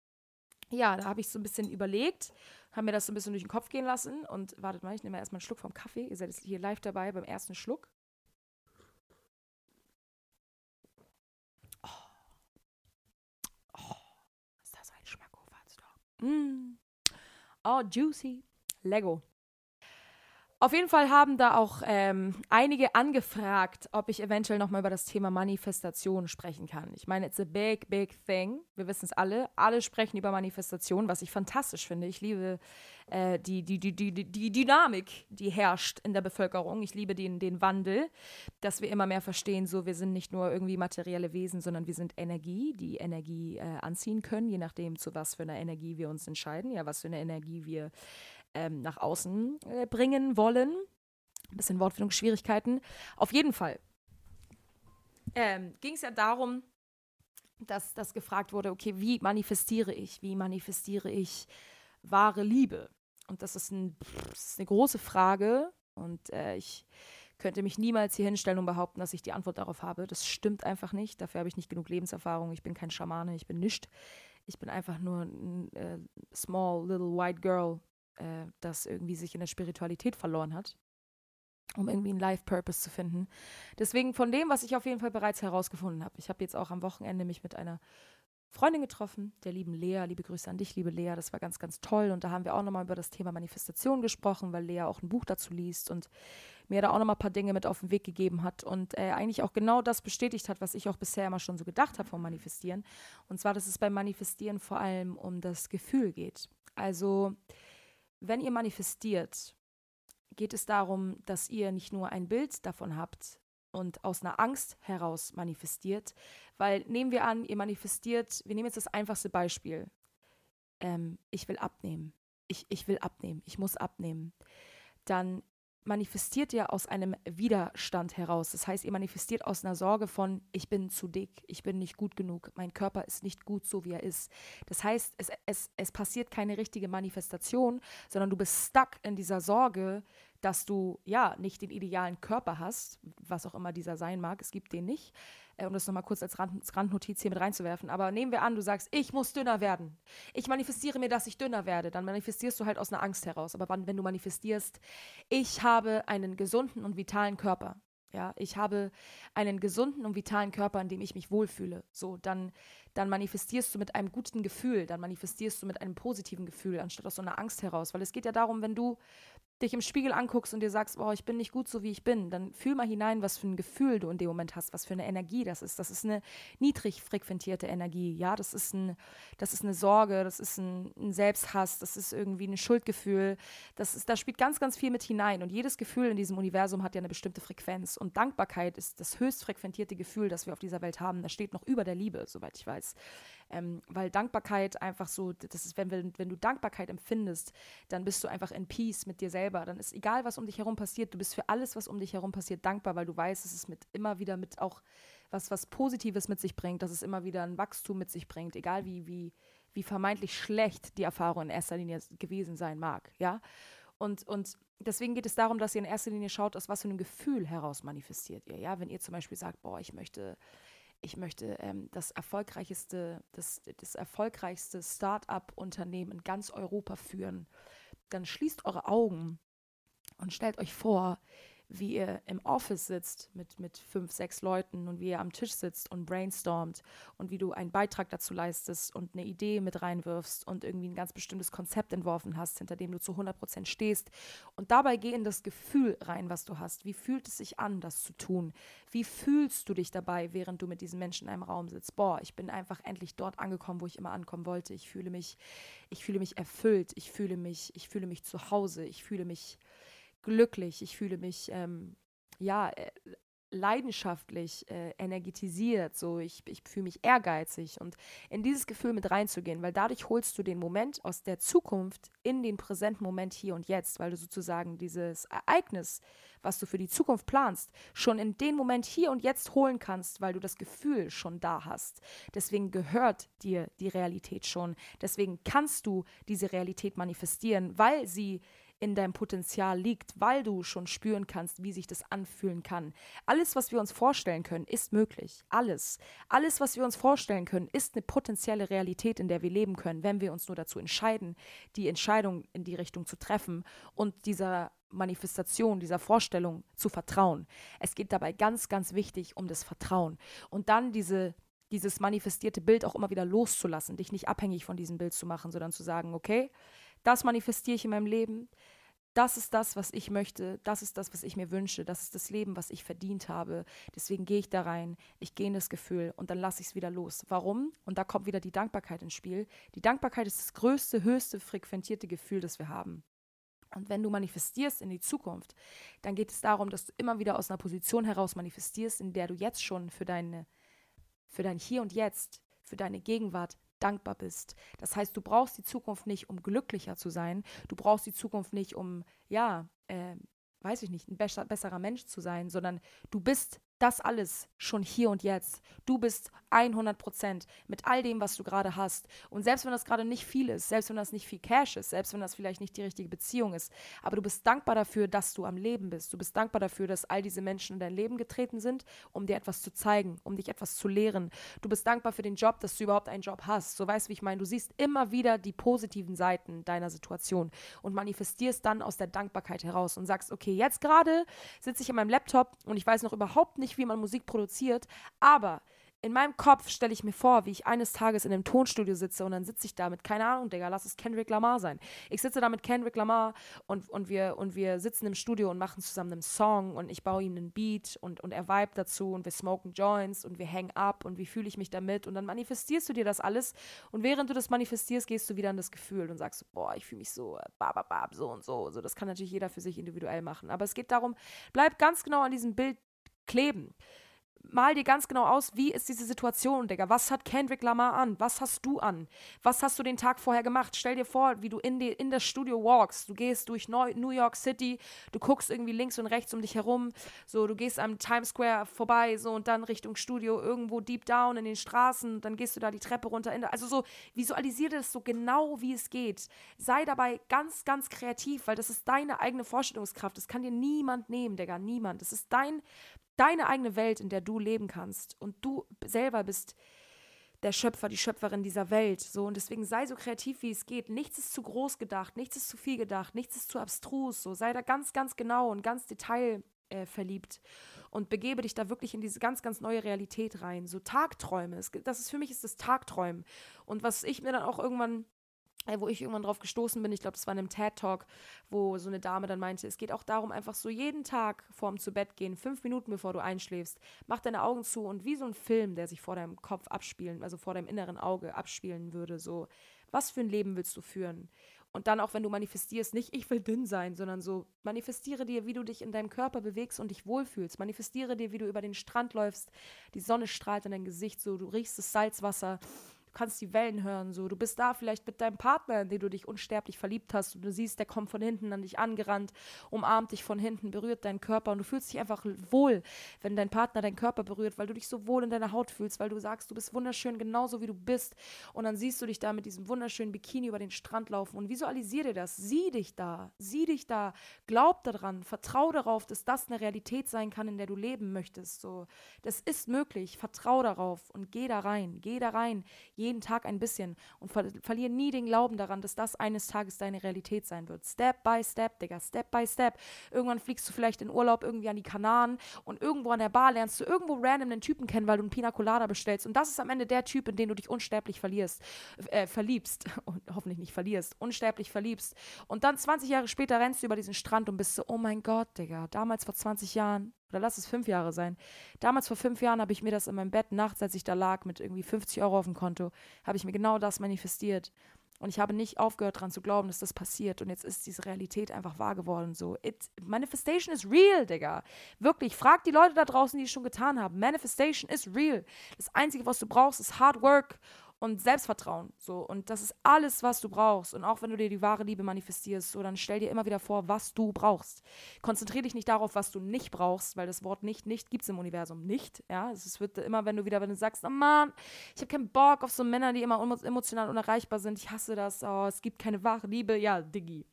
ja, da habe ich so ein bisschen überlegt, habe mir das so ein bisschen durch den Kopf gehen lassen und wartet mal, ich nehme erstmal einen Schluck vom Kaffee. Ihr seid jetzt hier live dabei beim ersten Schluck. Mm. Oh, juicy. Lego. Auf jeden Fall haben da auch ähm, einige angefragt, ob ich eventuell nochmal über das Thema Manifestation sprechen kann. Ich meine, it's a big, big thing. Wir wissen es alle. Alle sprechen über Manifestation, was ich fantastisch finde. Ich liebe äh, die, die, die, die, die Dynamik, die herrscht in der Bevölkerung. Ich liebe den, den Wandel, dass wir immer mehr verstehen, so wir sind nicht nur irgendwie materielle Wesen, sondern wir sind Energie, die Energie äh, anziehen können, je nachdem, zu was für einer Energie wir uns entscheiden, ja, was für eine Energie wir ähm, nach außen äh, bringen wollen. Ein bisschen Wortfindungsschwierigkeiten. Auf jeden Fall ähm, ging es ja darum, dass das gefragt wurde, okay, wie manifestiere ich? Wie manifestiere ich wahre Liebe? Und das ist, ein, das ist eine große Frage und äh, ich könnte mich niemals hier hinstellen und behaupten, dass ich die Antwort darauf habe. Das stimmt einfach nicht. Dafür habe ich nicht genug Lebenserfahrung. Ich bin kein Schamane, ich bin nischt. Ich bin einfach nur ein äh, small little white girl, äh, das irgendwie sich in der Spiritualität verloren hat um irgendwie einen Life-Purpose zu finden. Deswegen von dem, was ich auf jeden Fall bereits herausgefunden habe. Ich habe jetzt auch am Wochenende mich mit einer Freundin getroffen, der lieben Lea. Liebe Grüße an dich, liebe Lea. Das war ganz, ganz toll. Und da haben wir auch nochmal über das Thema Manifestation gesprochen, weil Lea auch ein Buch dazu liest und mir da auch nochmal ein paar Dinge mit auf den Weg gegeben hat und äh, eigentlich auch genau das bestätigt hat, was ich auch bisher immer schon so gedacht habe vom Manifestieren. Und zwar, dass es beim Manifestieren vor allem um das Gefühl geht. Also, wenn ihr manifestiert, geht es darum, dass ihr nicht nur ein Bild davon habt und aus einer Angst heraus manifestiert, weil nehmen wir an, ihr manifestiert, wir nehmen jetzt das einfachste Beispiel. Ähm, ich will abnehmen. Ich, ich will abnehmen. Ich muss abnehmen. Dann manifestiert ihr aus einem Widerstand heraus. Das heißt, ihr manifestiert aus einer Sorge von, ich bin zu dick, ich bin nicht gut genug, mein Körper ist nicht gut so, wie er ist. Das heißt, es, es, es passiert keine richtige Manifestation, sondern du bist stuck in dieser Sorge, dass du ja nicht den idealen Körper hast, was auch immer dieser sein mag, es gibt den nicht. Äh, um das nochmal kurz als Rand, Randnotiz hier mit reinzuwerfen. Aber nehmen wir an, du sagst, ich muss dünner werden. Ich manifestiere mir, dass ich dünner werde. Dann manifestierst du halt aus einer Angst heraus. Aber wann, wenn du manifestierst, ich habe einen gesunden und vitalen Körper. Ja, ich habe einen gesunden und vitalen Körper, in dem ich mich wohlfühle. So, dann, dann manifestierst du mit einem guten Gefühl, dann manifestierst du mit einem positiven Gefühl, anstatt aus so einer Angst heraus. Weil es geht ja darum, wenn du dich im Spiegel anguckst und dir sagst, oh, ich bin nicht gut so, wie ich bin, dann fühl mal hinein, was für ein Gefühl du in dem Moment hast, was für eine Energie das ist. Das ist eine niedrig frequentierte Energie, ja, das ist, ein, das ist eine Sorge, das ist ein, ein Selbsthass, das ist irgendwie ein Schuldgefühl, das ist, da spielt ganz, ganz viel mit hinein und jedes Gefühl in diesem Universum hat ja eine bestimmte Frequenz und Dankbarkeit ist das höchst frequentierte Gefühl, das wir auf dieser Welt haben. Das steht noch über der Liebe, soweit ich weiß. Ähm, weil Dankbarkeit einfach so, das ist, wenn, wenn, du Dankbarkeit empfindest, dann bist du einfach in Peace mit dir selber. Dann ist egal, was um dich herum passiert, du bist für alles, was um dich herum passiert, dankbar, weil du weißt, es mit immer wieder mit auch was, was Positives mit sich bringt, dass es immer wieder ein Wachstum mit sich bringt, egal wie, wie, wie vermeintlich schlecht die Erfahrung in erster Linie gewesen sein mag, ja. Und, und deswegen geht es darum, dass ihr in erster Linie schaut, aus was für einem Gefühl heraus manifestiert ihr. Ja, wenn ihr zum Beispiel sagt, boah, ich möchte ich möchte ähm, das erfolgreichste, das, das erfolgreichste Start-up-Unternehmen in ganz Europa führen, dann schließt eure Augen und stellt euch vor, wie ihr im Office sitzt mit, mit fünf, sechs Leuten und wie ihr am Tisch sitzt und brainstormt und wie du einen Beitrag dazu leistest und eine Idee mit reinwirfst und irgendwie ein ganz bestimmtes Konzept entworfen hast, hinter dem du zu 100 Prozent stehst. Und dabei geh in das Gefühl rein, was du hast. Wie fühlt es sich an, das zu tun? Wie fühlst du dich dabei, während du mit diesen Menschen in einem Raum sitzt? Boah, ich bin einfach endlich dort angekommen, wo ich immer ankommen wollte. Ich fühle mich, ich fühle mich erfüllt. Ich fühle mich, ich fühle mich zu Hause. Ich fühle mich glücklich, ich fühle mich ähm, ja äh, leidenschaftlich, äh, energetisiert, so ich, ich fühle mich ehrgeizig und in dieses Gefühl mit reinzugehen, weil dadurch holst du den Moment aus der Zukunft in den präsenten Moment hier und jetzt, weil du sozusagen dieses Ereignis, was du für die Zukunft planst, schon in den Moment hier und jetzt holen kannst, weil du das Gefühl schon da hast. Deswegen gehört dir die Realität schon. Deswegen kannst du diese Realität manifestieren, weil sie in deinem Potenzial liegt, weil du schon spüren kannst, wie sich das anfühlen kann. Alles, was wir uns vorstellen können, ist möglich. Alles. Alles, was wir uns vorstellen können, ist eine potenzielle Realität, in der wir leben können, wenn wir uns nur dazu entscheiden, die Entscheidung in die Richtung zu treffen und dieser Manifestation, dieser Vorstellung zu vertrauen. Es geht dabei ganz, ganz wichtig um das Vertrauen. Und dann diese dieses manifestierte Bild auch immer wieder loszulassen, dich nicht abhängig von diesem Bild zu machen, sondern zu sagen, okay, das manifestiere ich in meinem Leben. Das ist das, was ich möchte. Das ist das, was ich mir wünsche. Das ist das Leben, was ich verdient habe. Deswegen gehe ich da rein. Ich gehe in das Gefühl und dann lasse ich es wieder los. Warum? Und da kommt wieder die Dankbarkeit ins Spiel. Die Dankbarkeit ist das größte, höchste frequentierte Gefühl, das wir haben. Und wenn du manifestierst in die Zukunft, dann geht es darum, dass du immer wieder aus einer Position heraus manifestierst, in der du jetzt schon für deine, für dein Hier und Jetzt, für deine Gegenwart dankbar bist. Das heißt, du brauchst die Zukunft nicht, um glücklicher zu sein. Du brauchst die Zukunft nicht, um, ja, äh, weiß ich nicht, ein besser, besserer Mensch zu sein, sondern du bist das alles schon hier und jetzt. Du bist 100 Prozent mit all dem, was du gerade hast. Und selbst wenn das gerade nicht viel ist, selbst wenn das nicht viel Cash ist, selbst wenn das vielleicht nicht die richtige Beziehung ist, aber du bist dankbar dafür, dass du am Leben bist. Du bist dankbar dafür, dass all diese Menschen in dein Leben getreten sind, um dir etwas zu zeigen, um dich etwas zu lehren. Du bist dankbar für den Job, dass du überhaupt einen Job hast. So weißt du, wie ich meine. Du siehst immer wieder die positiven Seiten deiner Situation und manifestierst dann aus der Dankbarkeit heraus und sagst, okay, jetzt gerade sitze ich an meinem Laptop und ich weiß noch überhaupt nicht, wie man Musik produziert, aber in meinem Kopf stelle ich mir vor, wie ich eines Tages in einem Tonstudio sitze und dann sitze ich da mit, keine Ahnung, Digga, lass es Kendrick Lamar sein. Ich sitze da mit Kendrick Lamar und, und, wir, und wir sitzen im Studio und machen zusammen einen Song und ich baue ihm einen Beat und, und er vibe dazu und wir smoken Joints und wir hängen ab und wie fühle ich mich damit und dann manifestierst du dir das alles und während du das manifestierst, gehst du wieder in das Gefühl und sagst, boah, ich fühle mich so, bababab, so und so. So, das kann natürlich jeder für sich individuell machen. Aber es geht darum, bleib ganz genau an diesem Bild kleben mal dir ganz genau aus, wie ist diese Situation, Digga. Was hat Kendrick Lamar an? Was hast du an? Was hast du den Tag vorher gemacht? Stell dir vor, wie du in, die, in das Studio walkst. Du gehst durch New York City, du guckst irgendwie links und rechts um dich herum. So, du gehst am Times Square vorbei, so und dann Richtung Studio, irgendwo deep down in den Straßen. Dann gehst du da die Treppe runter. also so, visualisiere das so genau, wie es geht. Sei dabei ganz, ganz kreativ, weil das ist deine eigene Vorstellungskraft. Das kann dir niemand nehmen, Digga. Niemand. Das ist dein deine eigene Welt, in der du leben kannst. Und du selber bist der Schöpfer, die Schöpferin dieser Welt. So, und deswegen sei so kreativ, wie es geht. Nichts ist zu groß gedacht, nichts ist zu viel gedacht, nichts ist zu abstrus. So, sei da ganz, ganz genau und ganz detailverliebt. Äh, und begebe dich da wirklich in diese ganz, ganz neue Realität rein. So Tagträume. Das ist für mich ist das Tagträumen. Und was ich mir dann auch irgendwann wo ich irgendwann drauf gestoßen bin, ich glaube, das war in einem TED-Talk, wo so eine Dame dann meinte, es geht auch darum, einfach so jeden Tag vorm zu Bett gehen, fünf Minuten bevor du einschläfst, mach deine Augen zu und wie so ein Film, der sich vor deinem Kopf abspielen, also vor deinem inneren Auge abspielen würde, so, was für ein Leben willst du führen? Und dann auch, wenn du manifestierst, nicht ich will dünn sein, sondern so, manifestiere dir, wie du dich in deinem Körper bewegst und dich wohlfühlst. Manifestiere dir, wie du über den Strand läufst, die Sonne strahlt in dein Gesicht, so, du riechst das Salzwasser kannst die Wellen hören, so. Du bist da vielleicht mit deinem Partner, in den du dich unsterblich verliebt hast und du siehst, der kommt von hinten an dich angerannt, umarmt dich von hinten, berührt deinen Körper und du fühlst dich einfach wohl, wenn dein Partner deinen Körper berührt, weil du dich so wohl in deiner Haut fühlst, weil du sagst, du bist wunderschön, genauso wie du bist. Und dann siehst du dich da mit diesem wunderschönen Bikini über den Strand laufen und visualisiere dir das. Sieh dich da, sieh dich da, glaub daran, vertrau darauf, dass das eine Realität sein kann, in der du leben möchtest. So, das ist möglich. Vertrau darauf und geh da rein, geh da rein jeden Tag ein bisschen und ver verliere nie den Glauben daran, dass das eines Tages deine Realität sein wird. Step by Step, Digga, Step by Step. Irgendwann fliegst du vielleicht in Urlaub irgendwie an die Kanaren und irgendwo an der Bar lernst du irgendwo random einen Typen kennen, weil du einen Pina Colada bestellst und das ist am Ende der Typ, in den du dich unsterblich verlierst, äh, verliebst und hoffentlich nicht verlierst, unsterblich verliebst und dann 20 Jahre später rennst du über diesen Strand und bist so, oh mein Gott, Digga, damals vor 20 Jahren oder lass es fünf Jahre sein. Damals vor fünf Jahren habe ich mir das in meinem Bett nachts, als ich da lag, mit irgendwie 50 Euro auf dem Konto, habe ich mir genau das manifestiert. Und ich habe nicht aufgehört daran zu glauben, dass das passiert. Und jetzt ist diese Realität einfach wahr geworden. So, It, Manifestation is real, Digga. Wirklich, frag die Leute da draußen, die es schon getan haben. Manifestation is real. Das Einzige, was du brauchst, ist Hard Work und Selbstvertrauen. So. Und das ist alles, was du brauchst. Und auch wenn du dir die wahre Liebe manifestierst, so, dann stell dir immer wieder vor, was du brauchst. Konzentriere dich nicht darauf, was du nicht brauchst, weil das Wort nicht, nicht gibt es im Universum nicht. Ja, es wird immer, wenn du wieder, wenn du sagst, oh Mann, ich habe keinen Bock auf so Männer, die immer emotional unerreichbar sind, ich hasse das, oh, es gibt keine wahre Liebe, ja, Diggi.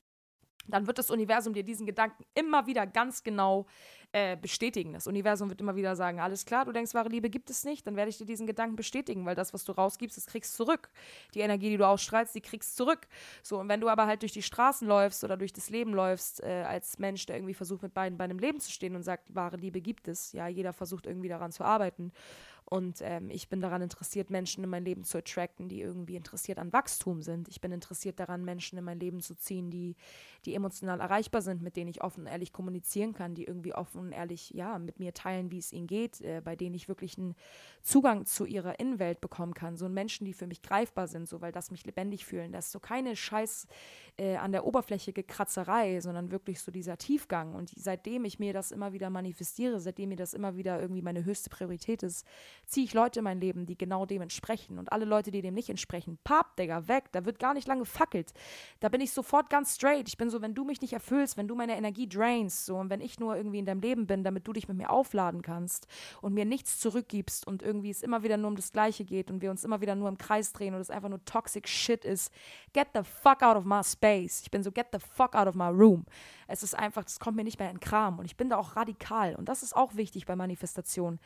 Dann wird das Universum dir diesen Gedanken immer wieder ganz genau äh, bestätigen. Das Universum wird immer wieder sagen, alles klar, du denkst, wahre Liebe gibt es nicht, dann werde ich dir diesen Gedanken bestätigen, weil das, was du rausgibst, das kriegst zurück. Die Energie, die du ausstrahlst, die kriegst zurück. So, und wenn du aber halt durch die Straßen läufst oder durch das Leben läufst, äh, als Mensch, der irgendwie versucht, mit beiden bei einem Leben zu stehen und sagt, wahre Liebe gibt es, ja, jeder versucht irgendwie daran zu arbeiten. Und ähm, ich bin daran interessiert, Menschen in mein Leben zu attracten, die irgendwie interessiert an Wachstum sind. Ich bin interessiert daran, Menschen in mein Leben zu ziehen, die, die emotional erreichbar sind, mit denen ich offen und ehrlich kommunizieren kann, die irgendwie offen und ehrlich ja, mit mir teilen, wie es ihnen geht, äh, bei denen ich wirklich einen Zugang zu ihrer Innenwelt bekommen kann. So Menschen, die für mich greifbar sind, so weil das mich lebendig fühlen. Das ist so keine Scheiß äh, an der Oberfläche Kratzerei, sondern wirklich so dieser Tiefgang. Und seitdem ich mir das immer wieder manifestiere, seitdem mir das immer wieder irgendwie meine höchste Priorität ist, ziehe ich Leute in mein Leben, die genau dem entsprechen. Und alle Leute, die dem nicht entsprechen, papp, Digga, weg. Da wird gar nicht lange gefackelt. Da bin ich sofort ganz straight. Ich bin so, wenn du mich nicht erfüllst, wenn du meine Energie drainst, so, und wenn ich nur irgendwie in deinem Leben bin, damit du dich mit mir aufladen kannst und mir nichts zurückgibst und irgendwie es immer wieder nur um das Gleiche geht und wir uns immer wieder nur im Kreis drehen und es einfach nur toxic shit ist, get the fuck out of my space. Ich bin so, get the fuck out of my room. Es ist einfach, das kommt mir nicht mehr in Kram und ich bin da auch radikal und das ist auch wichtig bei Manifestation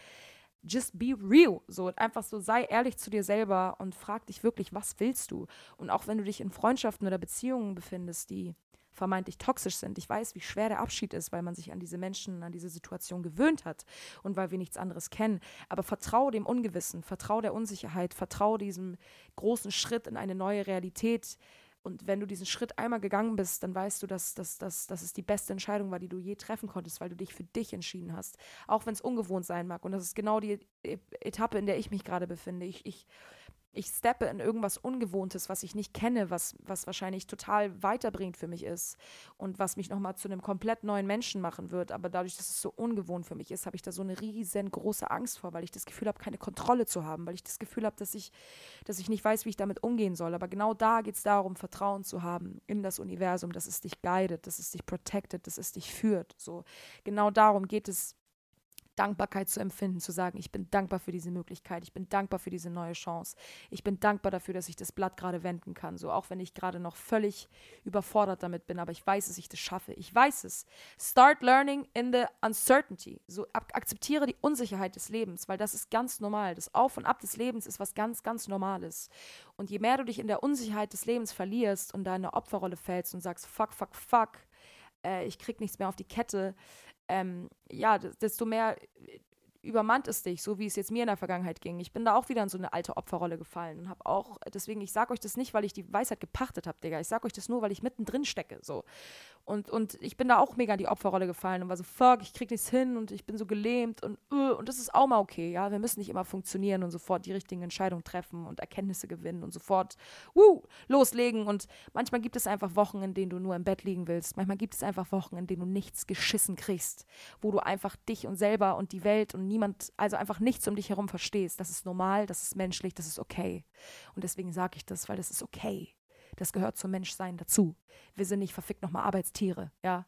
just be real. So einfach so, sei ehrlich zu dir selber und frag dich wirklich, was willst du? Und auch wenn du dich in Freundschaften oder Beziehungen befindest, die vermeintlich toxisch sind. Ich weiß, wie schwer der Abschied ist, weil man sich an diese Menschen, an diese Situation gewöhnt hat und weil wir nichts anderes kennen. Aber vertraue dem Ungewissen, vertraue der Unsicherheit, vertraue diesem großen Schritt in eine neue Realität, und wenn du diesen Schritt einmal gegangen bist, dann weißt du, dass, dass, dass, dass es die beste Entscheidung war, die du je treffen konntest, weil du dich für dich entschieden hast. Auch wenn es ungewohnt sein mag. Und das ist genau die Etappe, in der ich mich gerade befinde. Ich, ich ich steppe in irgendwas Ungewohntes, was ich nicht kenne, was, was wahrscheinlich total weiterbringt für mich ist und was mich nochmal zu einem komplett neuen Menschen machen wird. Aber dadurch, dass es so ungewohnt für mich ist, habe ich da so eine riesengroße Angst vor, weil ich das Gefühl habe, keine Kontrolle zu haben, weil ich das Gefühl habe, dass ich, dass ich nicht weiß, wie ich damit umgehen soll. Aber genau da geht es darum, Vertrauen zu haben in das Universum, dass es dich guidet, dass es dich protected, dass es dich führt. So genau darum geht es Dankbarkeit zu empfinden, zu sagen, ich bin dankbar für diese Möglichkeit, ich bin dankbar für diese neue Chance, ich bin dankbar dafür, dass ich das Blatt gerade wenden kann, so auch wenn ich gerade noch völlig überfordert damit bin, aber ich weiß, dass ich das schaffe, ich weiß es. Start learning in the uncertainty, so ak akzeptiere die Unsicherheit des Lebens, weil das ist ganz normal, das Auf und Ab des Lebens ist was ganz, ganz Normales. Und je mehr du dich in der Unsicherheit des Lebens verlierst und da in eine Opferrolle fällst und sagst, fuck, fuck, fuck, äh, ich krieg nichts mehr auf die Kette, ähm, ja, desto mehr übermannt es dich, so wie es jetzt mir in der Vergangenheit ging. Ich bin da auch wieder in so eine alte Opferrolle gefallen und habe auch, deswegen, ich sage euch das nicht, weil ich die Weisheit gepachtet habe, Digga. Ich sage euch das nur, weil ich mittendrin stecke, so. Und, und ich bin da auch mega in die Opferrolle gefallen und war so, fuck, ich krieg nichts hin und ich bin so gelähmt und, uh, und das ist auch mal okay, ja. Wir müssen nicht immer funktionieren und sofort die richtigen Entscheidungen treffen und Erkenntnisse gewinnen und sofort, woo, loslegen. Und manchmal gibt es einfach Wochen, in denen du nur im Bett liegen willst. Manchmal gibt es einfach Wochen, in denen du nichts geschissen kriegst, wo du einfach dich und selber und die Welt und niemand, also einfach nichts um dich herum verstehst. Das ist normal, das ist menschlich, das ist okay. Und deswegen sage ich das, weil das ist okay. Das gehört zum Menschsein dazu. Wir sind nicht verfickt nochmal Arbeitstiere, ja.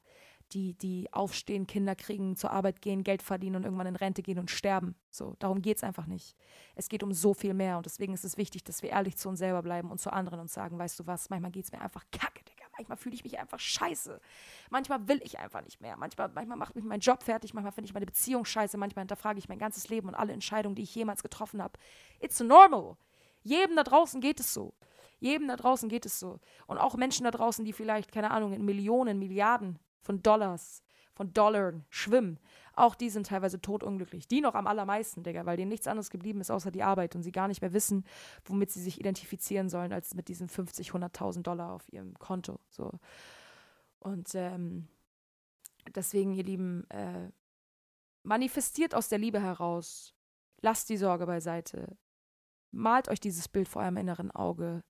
Die, die aufstehen, Kinder kriegen, zur Arbeit gehen, Geld verdienen und irgendwann in Rente gehen und sterben. So, darum geht es einfach nicht. Es geht um so viel mehr und deswegen ist es wichtig, dass wir ehrlich zu uns selber bleiben und zu anderen und sagen, weißt du was, manchmal geht es mir einfach kacke, Digga. Manchmal fühle ich mich einfach scheiße. Manchmal will ich einfach nicht mehr. Manchmal, manchmal macht mich mein Job fertig, manchmal finde ich meine Beziehung scheiße, manchmal hinterfrage ich mein ganzes Leben und alle Entscheidungen, die ich jemals getroffen habe. It's normal. Jedem da draußen geht es so. Jedem da draußen geht es so. Und auch Menschen da draußen, die vielleicht, keine Ahnung, in Millionen, Milliarden von Dollars, von Dollar schwimmen, auch die sind teilweise totunglücklich. Die noch am allermeisten, Digga, weil denen nichts anderes geblieben ist außer die Arbeit und sie gar nicht mehr wissen, womit sie sich identifizieren sollen, als mit diesen 50, 100.000 Dollar auf ihrem Konto. So. Und ähm, deswegen, ihr Lieben, äh, manifestiert aus der Liebe heraus. Lasst die Sorge beiseite. Malt euch dieses Bild vor eurem inneren Auge.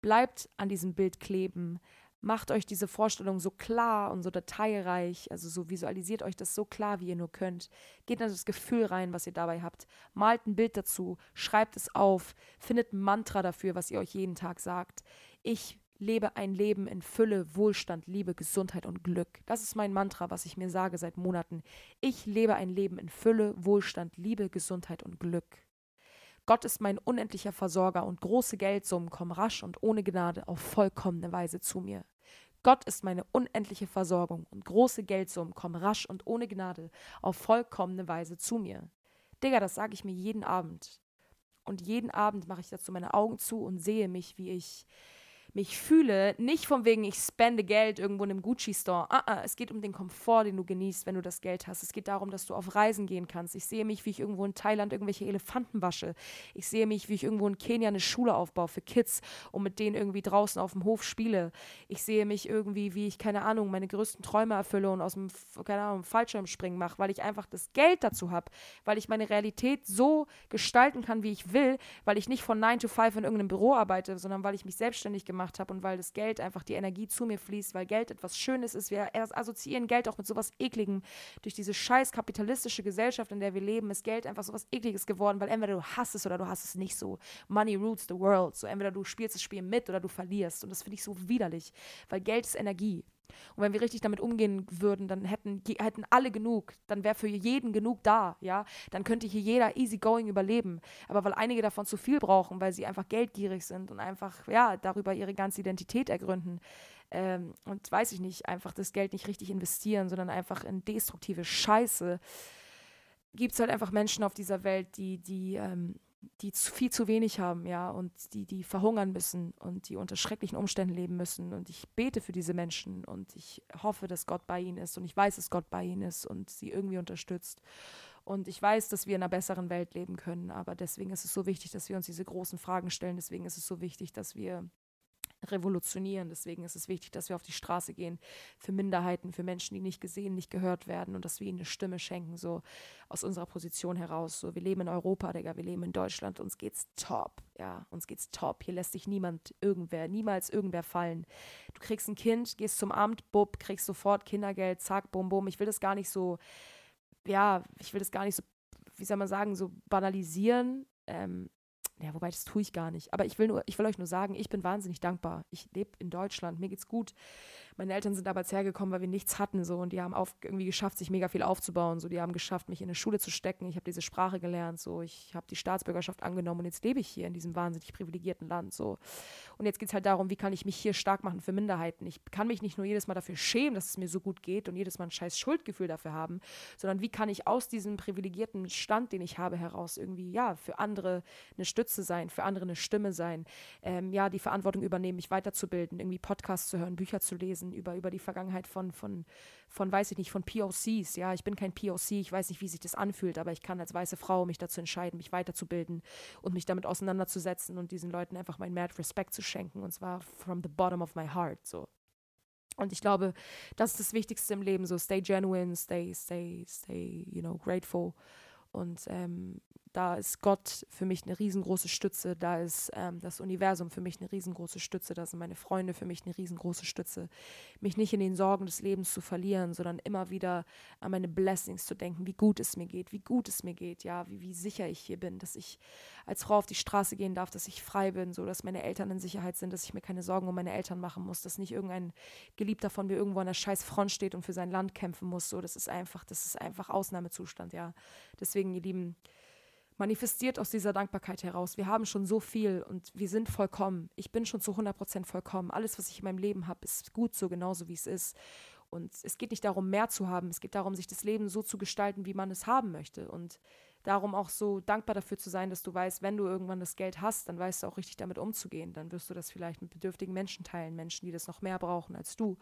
Bleibt an diesem Bild kleben. Macht euch diese Vorstellung so klar und so detailreich, also so visualisiert euch das so klar, wie ihr nur könnt. Geht in das Gefühl rein, was ihr dabei habt. Malt ein Bild dazu, schreibt es auf, findet ein Mantra dafür, was ihr euch jeden Tag sagt. Ich lebe ein Leben in Fülle, Wohlstand, Liebe, Gesundheit und Glück. Das ist mein Mantra, was ich mir sage seit Monaten. Ich lebe ein Leben in Fülle, Wohlstand, Liebe, Gesundheit und Glück. Gott ist mein unendlicher Versorger und große Geldsummen kommen rasch und ohne Gnade auf vollkommene Weise zu mir. Gott ist meine unendliche Versorgung und große Geldsummen kommen rasch und ohne Gnade auf vollkommene Weise zu mir. Digga, das sage ich mir jeden Abend. Und jeden Abend mache ich dazu meine Augen zu und sehe mich, wie ich mich fühle, nicht von wegen, ich spende Geld irgendwo in einem Gucci-Store. Uh -uh, es geht um den Komfort, den du genießt, wenn du das Geld hast. Es geht darum, dass du auf Reisen gehen kannst. Ich sehe mich, wie ich irgendwo in Thailand irgendwelche Elefanten wasche. Ich sehe mich, wie ich irgendwo in Kenia eine Schule aufbaue für Kids und mit denen irgendwie draußen auf dem Hof spiele. Ich sehe mich irgendwie, wie ich, keine Ahnung, meine größten Träume erfülle und aus dem, keine Ahnung, Fallschirmspringen mache, weil ich einfach das Geld dazu habe, weil ich meine Realität so gestalten kann, wie ich will, weil ich nicht von 9 to 5 in irgendeinem Büro arbeite, sondern weil ich mich selbstständig gemacht gemacht habe und weil das Geld einfach die Energie zu mir fließt, weil Geld etwas Schönes ist. Wir assoziieren Geld auch mit sowas Ekligem. Durch diese scheiß kapitalistische Gesellschaft, in der wir leben, ist Geld einfach sowas Ekliges geworden, weil entweder du hast es oder du hast es nicht so. Money roots the world. So entweder du spielst das Spiel mit oder du verlierst. Und das finde ich so widerlich, weil Geld ist Energie. Und wenn wir richtig damit umgehen würden, dann hätten, hätten alle genug. Dann wäre für jeden genug da, ja. Dann könnte hier jeder easygoing überleben. Aber weil einige davon zu viel brauchen, weil sie einfach geldgierig sind und einfach, ja, darüber ihre ganze Identität ergründen. Ähm, und weiß ich nicht, einfach das Geld nicht richtig investieren, sondern einfach in destruktive Scheiße, gibt es halt einfach Menschen auf dieser Welt, die, die ähm, die zu, viel zu wenig haben, ja, und die, die verhungern müssen und die unter schrecklichen Umständen leben müssen. Und ich bete für diese Menschen und ich hoffe, dass Gott bei ihnen ist und ich weiß, dass Gott bei ihnen ist und sie irgendwie unterstützt. Und ich weiß, dass wir in einer besseren Welt leben können, aber deswegen ist es so wichtig, dass wir uns diese großen Fragen stellen. Deswegen ist es so wichtig, dass wir revolutionieren. Deswegen ist es wichtig, dass wir auf die Straße gehen für Minderheiten, für Menschen, die nicht gesehen, nicht gehört werden und dass wir ihnen eine Stimme schenken, so aus unserer Position heraus. So, wir leben in Europa, Digga, wir leben in Deutschland, uns geht's top, ja, uns geht's top. Hier lässt sich niemand, irgendwer, niemals irgendwer fallen. Du kriegst ein Kind, gehst zum Amt, bub, kriegst sofort Kindergeld, zack, bum, bum. Ich will das gar nicht so, ja, ich will das gar nicht so, wie soll man sagen, so banalisieren. Ähm, ja, wobei das tue ich gar nicht. Aber ich will nur, ich will euch nur sagen, ich bin wahnsinnig dankbar. Ich lebe in Deutschland, mir geht's gut. Meine Eltern sind damals hergekommen, weil wir nichts hatten so und die haben auf, irgendwie geschafft, sich mega viel aufzubauen. So, die haben geschafft, mich in eine Schule zu stecken. Ich habe diese Sprache gelernt. So, ich habe die Staatsbürgerschaft angenommen und jetzt lebe ich hier in diesem wahnsinnig privilegierten Land. So, und jetzt geht es halt darum, wie kann ich mich hier stark machen für Minderheiten. Ich kann mich nicht nur jedes Mal dafür schämen, dass es mir so gut geht und jedes Mal ein scheiß Schuldgefühl dafür haben, sondern wie kann ich aus diesem privilegierten Stand, den ich habe, heraus irgendwie ja für andere eine Stütze sein, für andere eine Stimme sein, ähm, ja die Verantwortung übernehmen, mich weiterzubilden, irgendwie Podcasts zu hören, Bücher zu lesen lesen über, über die Vergangenheit von, von, von, weiß ich nicht, von POCs. Ja, ich bin kein POC, ich weiß nicht, wie sich das anfühlt, aber ich kann als weiße Frau mich dazu entscheiden, mich weiterzubilden und mich damit auseinanderzusetzen und diesen Leuten einfach meinen Mad Respect zu schenken. Und zwar from the bottom of my heart. So. Und ich glaube, das ist das Wichtigste im Leben. So, stay genuine, stay, stay, stay, you know, grateful. Und ähm, da ist Gott für mich eine riesengroße Stütze, da ist ähm, das Universum für mich eine riesengroße Stütze, da sind meine Freunde für mich eine riesengroße Stütze. Mich nicht in den Sorgen des Lebens zu verlieren, sondern immer wieder an meine Blessings zu denken, wie gut es mir geht, wie gut es mir geht, ja, wie, wie sicher ich hier bin, dass ich als Frau auf die Straße gehen darf, dass ich frei bin, so dass meine Eltern in Sicherheit sind, dass ich mir keine Sorgen um meine Eltern machen muss, dass nicht irgendein Geliebter von mir irgendwo an der scheiß Front steht und für sein Land kämpfen muss. So, das ist einfach, das ist einfach Ausnahmezustand, ja. Deswegen, ihr Lieben, manifestiert aus dieser Dankbarkeit heraus. Wir haben schon so viel und wir sind vollkommen. Ich bin schon zu 100% vollkommen. Alles, was ich in meinem Leben habe, ist gut so genauso, wie es ist. Und es geht nicht darum, mehr zu haben. Es geht darum, sich das Leben so zu gestalten, wie man es haben möchte. Und darum auch so dankbar dafür zu sein, dass du weißt, wenn du irgendwann das Geld hast, dann weißt du auch richtig damit umzugehen. Dann wirst du das vielleicht mit bedürftigen Menschen teilen, Menschen, die das noch mehr brauchen als du.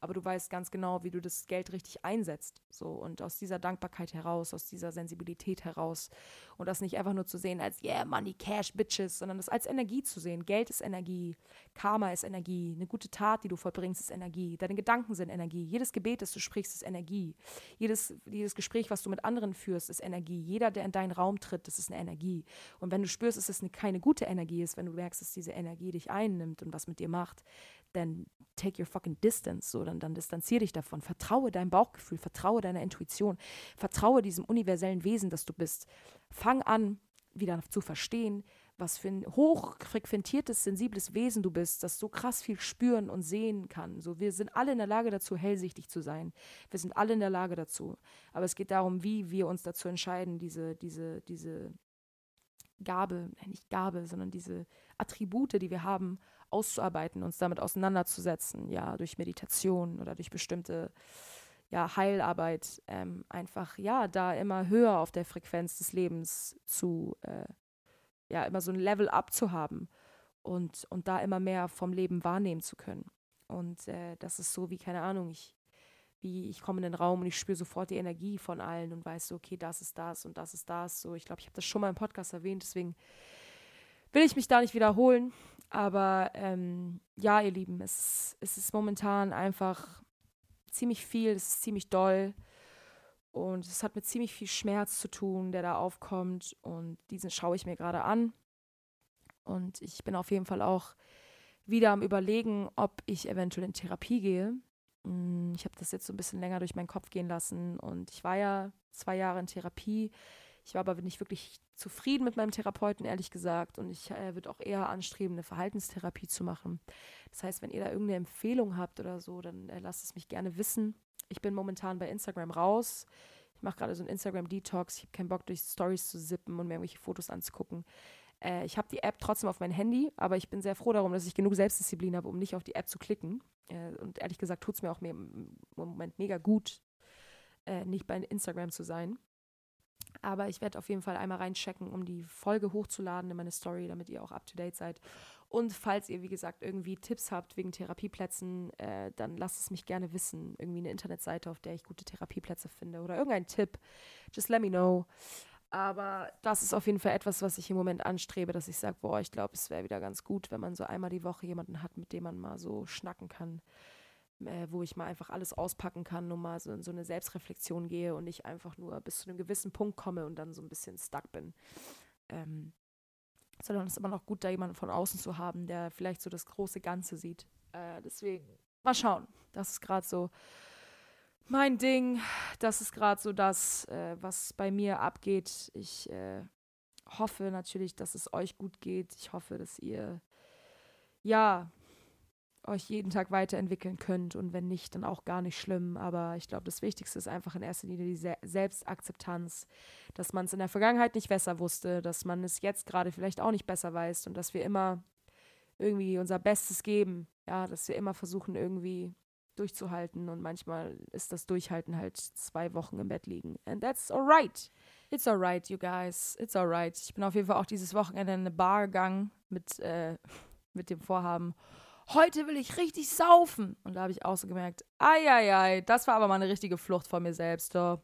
Aber du weißt ganz genau, wie du das Geld richtig einsetzt. So und aus dieser Dankbarkeit heraus, aus dieser Sensibilität heraus und das nicht einfach nur zu sehen als yeah, Money, Cash, Bitches, sondern das als Energie zu sehen. Geld ist Energie, Karma ist Energie, eine gute Tat, die du vollbringst, ist Energie, deine Gedanken sind Energie, jedes Gebet, das du sprichst, ist Energie, jedes, jedes Gespräch, was du mit anderen führst, ist Energie. Jeder, der in deinen Raum tritt, das ist eine Energie. Und wenn du spürst, dass es eine, keine gute Energie ist, wenn du merkst, dass diese Energie dich einnimmt und was mit dir macht, dann take your fucking distance. So, dann, dann distanziere dich davon. Vertraue deinem Bauchgefühl, vertraue deiner Intuition, vertraue diesem universellen Wesen, das du bist. Fang an, wieder zu verstehen, was für ein hochfrequentiertes, sensibles Wesen du bist, das so krass viel spüren und sehen kann. So, wir sind alle in der Lage dazu, hellsichtig zu sein. Wir sind alle in der Lage dazu. Aber es geht darum, wie wir uns dazu entscheiden, diese, diese, diese Gabe, nicht Gabe, sondern diese Attribute, die wir haben, auszuarbeiten, uns damit auseinanderzusetzen, ja, durch Meditation oder durch bestimmte ja, Heilarbeit, ähm, einfach, ja, da immer höher auf der Frequenz des Lebens zu, äh, ja, immer so ein Level up zu haben und, und da immer mehr vom Leben wahrnehmen zu können. Und äh, das ist so wie, keine Ahnung, ich, wie ich komme in den Raum und ich spüre sofort die Energie von allen und weiß so, okay, das ist das und das ist das. So, ich glaube, ich habe das schon mal im Podcast erwähnt, deswegen will ich mich da nicht wiederholen. Aber ähm, ja, ihr Lieben, es, es ist momentan einfach ziemlich viel, es ist ziemlich doll. Und es hat mit ziemlich viel Schmerz zu tun, der da aufkommt. Und diesen schaue ich mir gerade an. Und ich bin auf jeden Fall auch wieder am Überlegen, ob ich eventuell in Therapie gehe. Mm, ich habe das jetzt so ein bisschen länger durch meinen Kopf gehen lassen und ich war ja zwei Jahre in Therapie. Ich war aber nicht wirklich zufrieden mit meinem Therapeuten, ehrlich gesagt. Und ich äh, würde auch eher anstreben, eine Verhaltenstherapie zu machen. Das heißt, wenn ihr da irgendeine Empfehlung habt oder so, dann äh, lasst es mich gerne wissen. Ich bin momentan bei Instagram raus. Ich mache gerade so einen Instagram-Detox. Ich habe keinen Bock, durch Stories zu sippen und mir irgendwelche Fotos anzugucken. Äh, ich habe die App trotzdem auf mein Handy, aber ich bin sehr froh darum, dass ich genug Selbstdisziplin habe, um nicht auf die App zu klicken. Äh, und ehrlich gesagt tut es mir auch im Moment mega gut, äh, nicht bei Instagram zu sein. Aber ich werde auf jeden Fall einmal reinchecken, um die Folge hochzuladen in meine Story, damit ihr auch up to date seid. Und falls ihr, wie gesagt, irgendwie Tipps habt wegen Therapieplätzen, äh, dann lasst es mich gerne wissen. Irgendwie eine Internetseite, auf der ich gute Therapieplätze finde oder irgendein Tipp. Just let me know. Aber das ist auf jeden Fall etwas, was ich im Moment anstrebe, dass ich sage, boah, ich glaube, es wäre wieder ganz gut, wenn man so einmal die Woche jemanden hat, mit dem man mal so schnacken kann, äh, wo ich mal einfach alles auspacken kann und mal so in so eine Selbstreflexion gehe und nicht einfach nur bis zu einem gewissen Punkt komme und dann so ein bisschen stuck bin. Ähm, sondern es ist immer noch gut, da jemanden von außen zu haben, der vielleicht so das große Ganze sieht. Äh, deswegen, mal schauen. Das ist gerade so mein Ding. Das ist gerade so das, äh, was bei mir abgeht. Ich äh, hoffe natürlich, dass es euch gut geht. Ich hoffe, dass ihr ja euch jeden Tag weiterentwickeln könnt und wenn nicht, dann auch gar nicht schlimm. Aber ich glaube, das Wichtigste ist einfach in erster Linie die Se Selbstakzeptanz, dass man es in der Vergangenheit nicht besser wusste, dass man es jetzt gerade vielleicht auch nicht besser weiß und dass wir immer irgendwie unser Bestes geben. Ja, dass wir immer versuchen, irgendwie durchzuhalten und manchmal ist das Durchhalten halt zwei Wochen im Bett liegen. And that's alright. It's alright, you guys. It's alright. Ich bin auf jeden Fall auch dieses Wochenende in eine Bar gegangen mit, äh, mit dem Vorhaben, heute will ich richtig saufen. Und da habe ich auch so gemerkt, ei, das war aber mal eine richtige Flucht vor mir selbst. So.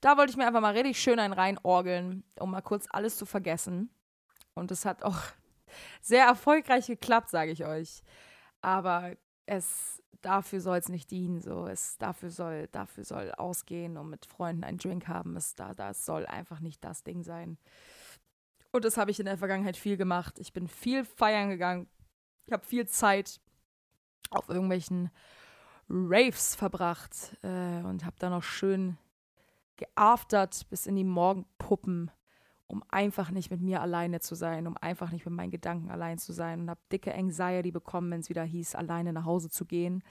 Da wollte ich mir einfach mal richtig schön einen reinorgeln, um mal kurz alles zu vergessen. Und es hat auch sehr erfolgreich geklappt, sage ich euch. Aber es dafür soll es nicht dienen. So, es dafür soll, dafür soll ausgehen und mit Freunden einen Drink haben. Es da, das soll einfach nicht das Ding sein. Und das habe ich in der Vergangenheit viel gemacht. Ich bin viel feiern gegangen. Ich habe viel Zeit auf irgendwelchen Raves verbracht äh, und habe dann noch schön geaftert bis in die Morgenpuppen um einfach nicht mit mir alleine zu sein, um einfach nicht mit meinen Gedanken allein zu sein und habe dicke Anxiety bekommen, wenn es wieder hieß, alleine nach Hause zu gehen.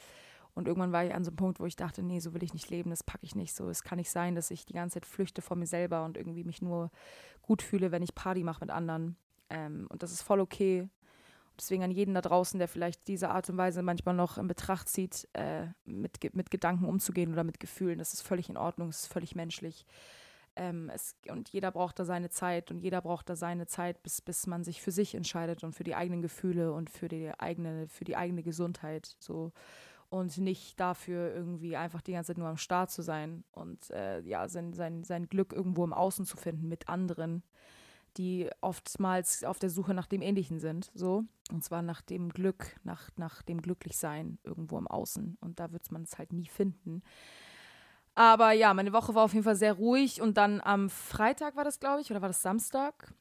Und irgendwann war ich an so einem Punkt, wo ich dachte, nee, so will ich nicht leben, das packe ich nicht so. Es kann nicht sein, dass ich die ganze Zeit flüchte vor mir selber und irgendwie mich nur gut fühle, wenn ich Party mache mit anderen. Ähm, und das ist voll okay. Deswegen an jeden da draußen, der vielleicht diese Art und Weise manchmal noch in Betracht zieht, äh, mit, mit Gedanken umzugehen oder mit Gefühlen, das ist völlig in Ordnung, das ist völlig menschlich. Ähm, es, und jeder braucht da seine Zeit und jeder braucht da seine Zeit, bis, bis man sich für sich entscheidet und für die eigenen Gefühle und für die eigene, für die eigene Gesundheit. So. Und nicht dafür irgendwie einfach die ganze Zeit nur am Start zu sein und äh, ja, sein, sein, sein Glück irgendwo im Außen zu finden mit anderen, die oftmals auf der Suche nach dem Ähnlichen sind. So. Und zwar nach dem Glück, nach, nach dem Glücklichsein irgendwo im Außen. Und da wird man es halt nie finden. Aber ja, meine Woche war auf jeden Fall sehr ruhig und dann am Freitag war das, glaube ich, oder war das Samstag?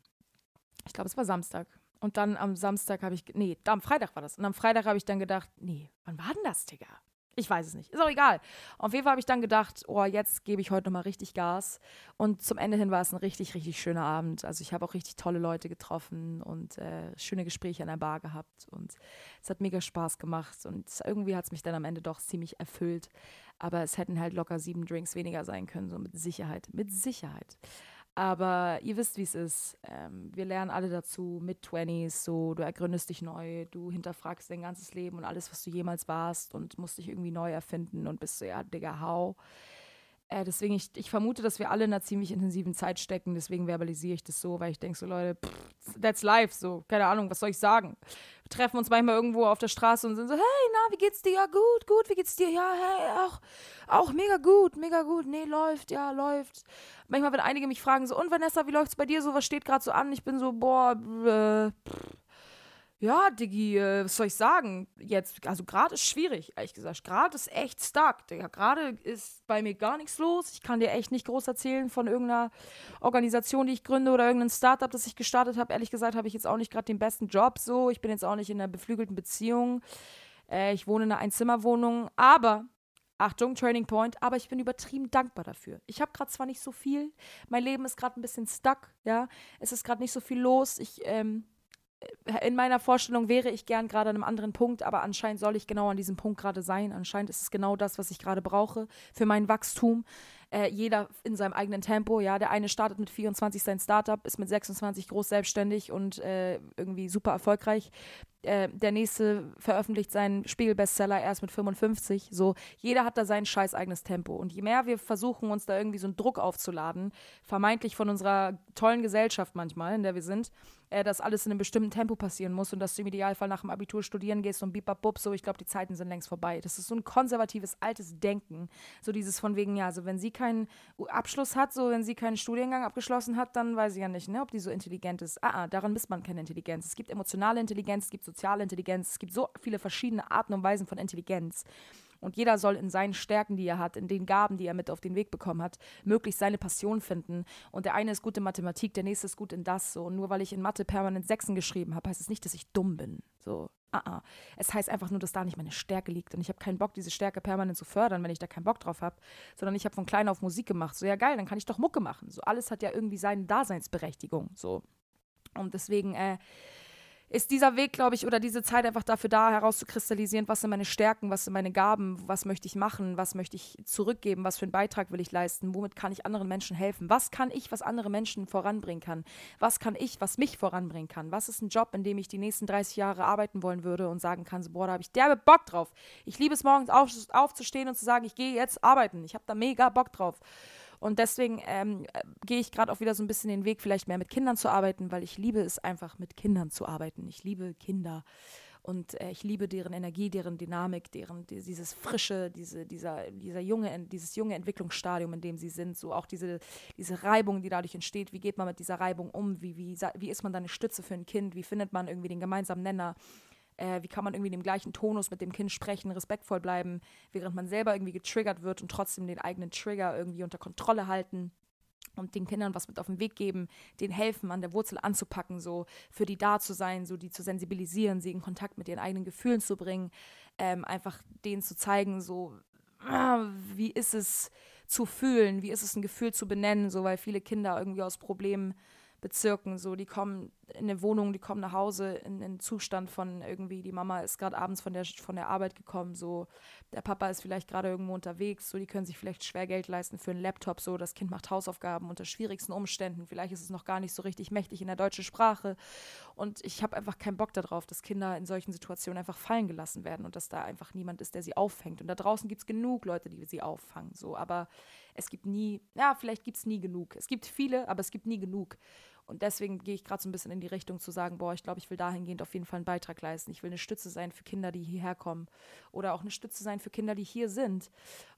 Ich glaube, es war Samstag. Und dann am Samstag habe ich, nee, am Freitag war das. Und am Freitag habe ich dann gedacht, nee, wann war denn das, Digga? Ich weiß es nicht. Ist auch egal. Auf jeden Fall habe ich dann gedacht, oh, jetzt gebe ich heute nochmal richtig Gas. Und zum Ende hin war es ein richtig, richtig schöner Abend. Also ich habe auch richtig tolle Leute getroffen und äh, schöne Gespräche an der Bar gehabt. Und es hat mega Spaß gemacht. Und irgendwie hat es mich dann am Ende doch ziemlich erfüllt. Aber es hätten halt locker sieben Drinks weniger sein können, so mit Sicherheit. Mit Sicherheit. Aber ihr wisst, wie es ist. Ähm, wir lernen alle dazu mit 20s, so du ergründest dich neu, du hinterfragst dein ganzes Leben und alles, was du jemals warst und musst dich irgendwie neu erfinden und bist so, ja, Digga, how? Äh, deswegen, ich, ich vermute, dass wir alle in einer ziemlich intensiven Zeit stecken, deswegen verbalisiere ich das so, weil ich denke so, Leute, pff, that's life, so, keine Ahnung, was soll ich sagen? Wir treffen uns manchmal irgendwo auf der Straße und sind so, hey, na, wie geht's dir? Ja, gut, gut, wie geht's dir? Ja, hey, auch, auch mega gut, mega gut, nee, läuft, ja, läuft manchmal, wenn einige mich fragen, so, und Vanessa, wie läuft's bei dir so, was steht gerade so an? Ich bin so, boah, äh, ja, Diggi, äh, was soll ich sagen? Jetzt, also gerade ist schwierig, ehrlich gesagt. Gerade ist echt stuck. Gerade ist bei mir gar nichts los. Ich kann dir echt nicht groß erzählen von irgendeiner Organisation, die ich gründe oder irgendein Startup, das ich gestartet habe. Ehrlich gesagt habe ich jetzt auch nicht gerade den besten Job so. Ich bin jetzt auch nicht in einer beflügelten Beziehung. Äh, ich wohne in einer Einzimmerwohnung. Aber Achtung, Training Point, aber ich bin übertrieben dankbar dafür. Ich habe gerade zwar nicht so viel, mein Leben ist gerade ein bisschen stuck, ja, es ist gerade nicht so viel los. Ich ähm, in meiner Vorstellung wäre ich gern gerade an einem anderen Punkt, aber anscheinend soll ich genau an diesem Punkt gerade sein. Anscheinend ist es genau das, was ich gerade brauche für mein Wachstum. Äh, jeder in seinem eigenen Tempo. Ja, der eine startet mit 24 sein Startup, ist mit 26 groß selbstständig und äh, irgendwie super erfolgreich. Äh, der nächste veröffentlicht seinen Spiegelbestseller erst mit 55. So, jeder hat da sein scheiß eigenes Tempo. Und je mehr wir versuchen, uns da irgendwie so einen Druck aufzuladen, vermeintlich von unserer tollen Gesellschaft manchmal, in der wir sind, äh, dass alles in einem bestimmten Tempo passieren muss und dass du im Idealfall nach dem Abitur studieren gehst und bip, so, ich glaube, die Zeiten sind längst vorbei. Das ist so ein konservatives, altes Denken. So dieses von wegen, ja, also wenn sie keinen Abschluss hat, so wenn sie keinen Studiengang abgeschlossen hat, dann weiß ich ja nicht, ne, ob die so intelligent ist. Ah, ah, daran misst man keine Intelligenz. Es gibt emotionale Intelligenz, es gibt soziale Intelligenz, es gibt so viele verschiedene Arten und Weisen von Intelligenz. Und jeder soll in seinen Stärken, die er hat, in den Gaben, die er mit auf den Weg bekommen hat, möglichst seine Passion finden. Und der eine ist gut in Mathematik, der nächste ist gut in das. So. Und nur weil ich in Mathe permanent Sechsen geschrieben habe, heißt es nicht, dass ich dumm bin. So. Uh -uh. Es heißt einfach nur, dass da nicht meine Stärke liegt. Und ich habe keinen Bock, diese Stärke permanent zu fördern, wenn ich da keinen Bock drauf habe. Sondern ich habe von klein auf Musik gemacht. So, ja geil, dann kann ich doch Mucke machen. So, alles hat ja irgendwie seine Daseinsberechtigung. So. Und deswegen, äh, ist dieser Weg, glaube ich, oder diese Zeit einfach dafür da, herauszukristallisieren, was sind meine Stärken, was sind meine Gaben, was möchte ich machen, was möchte ich zurückgeben, was für einen Beitrag will ich leisten, womit kann ich anderen Menschen helfen, was kann ich, was andere Menschen voranbringen kann, was kann ich, was mich voranbringen kann, was ist ein Job, in dem ich die nächsten 30 Jahre arbeiten wollen würde und sagen kann, so, boah, da habe ich derbe Bock drauf. Ich liebe es morgens auf, aufzustehen und zu sagen, ich gehe jetzt arbeiten, ich habe da mega Bock drauf. Und deswegen ähm, gehe ich gerade auch wieder so ein bisschen den Weg, vielleicht mehr mit Kindern zu arbeiten, weil ich liebe es einfach, mit Kindern zu arbeiten. Ich liebe Kinder. Und äh, ich liebe deren Energie, deren Dynamik, deren die, dieses frische, diese, dieser, dieser junge, dieses junge Entwicklungsstadium, in dem sie sind. So auch diese, diese Reibung, die dadurch entsteht. Wie geht man mit dieser Reibung um? Wie, wie, wie ist man da eine Stütze für ein Kind? Wie findet man irgendwie den gemeinsamen Nenner? Äh, wie kann man irgendwie in dem gleichen Tonus mit dem Kind sprechen, respektvoll bleiben, während man selber irgendwie getriggert wird und trotzdem den eigenen Trigger irgendwie unter Kontrolle halten und den Kindern was mit auf den Weg geben, denen helfen, an der Wurzel anzupacken, so für die da zu sein, so die zu sensibilisieren, sie in Kontakt mit ihren eigenen Gefühlen zu bringen, ähm, einfach denen zu zeigen, so ah, wie ist es zu fühlen, wie ist es ein Gefühl zu benennen, so weil viele Kinder irgendwie aus Problemen Bezirken. So, die kommen in eine Wohnung, die kommen nach Hause in einen Zustand von irgendwie, die Mama ist gerade abends von der, von der Arbeit gekommen, so, der Papa ist vielleicht gerade irgendwo unterwegs, so, die können sich vielleicht schwer Geld leisten für einen Laptop, so, das Kind macht Hausaufgaben unter schwierigsten Umständen, vielleicht ist es noch gar nicht so richtig mächtig in der deutschen Sprache und ich habe einfach keinen Bock darauf, dass Kinder in solchen Situationen einfach fallen gelassen werden und dass da einfach niemand ist, der sie auffängt und da draußen gibt es genug Leute, die sie auffangen, so, aber es gibt nie, ja, vielleicht gibt es nie genug. Es gibt viele, aber es gibt nie genug. Und deswegen gehe ich gerade so ein bisschen in die Richtung zu sagen, boah, ich glaube, ich will dahingehend auf jeden Fall einen Beitrag leisten. Ich will eine Stütze sein für Kinder, die hierher kommen. Oder auch eine Stütze sein für Kinder, die hier sind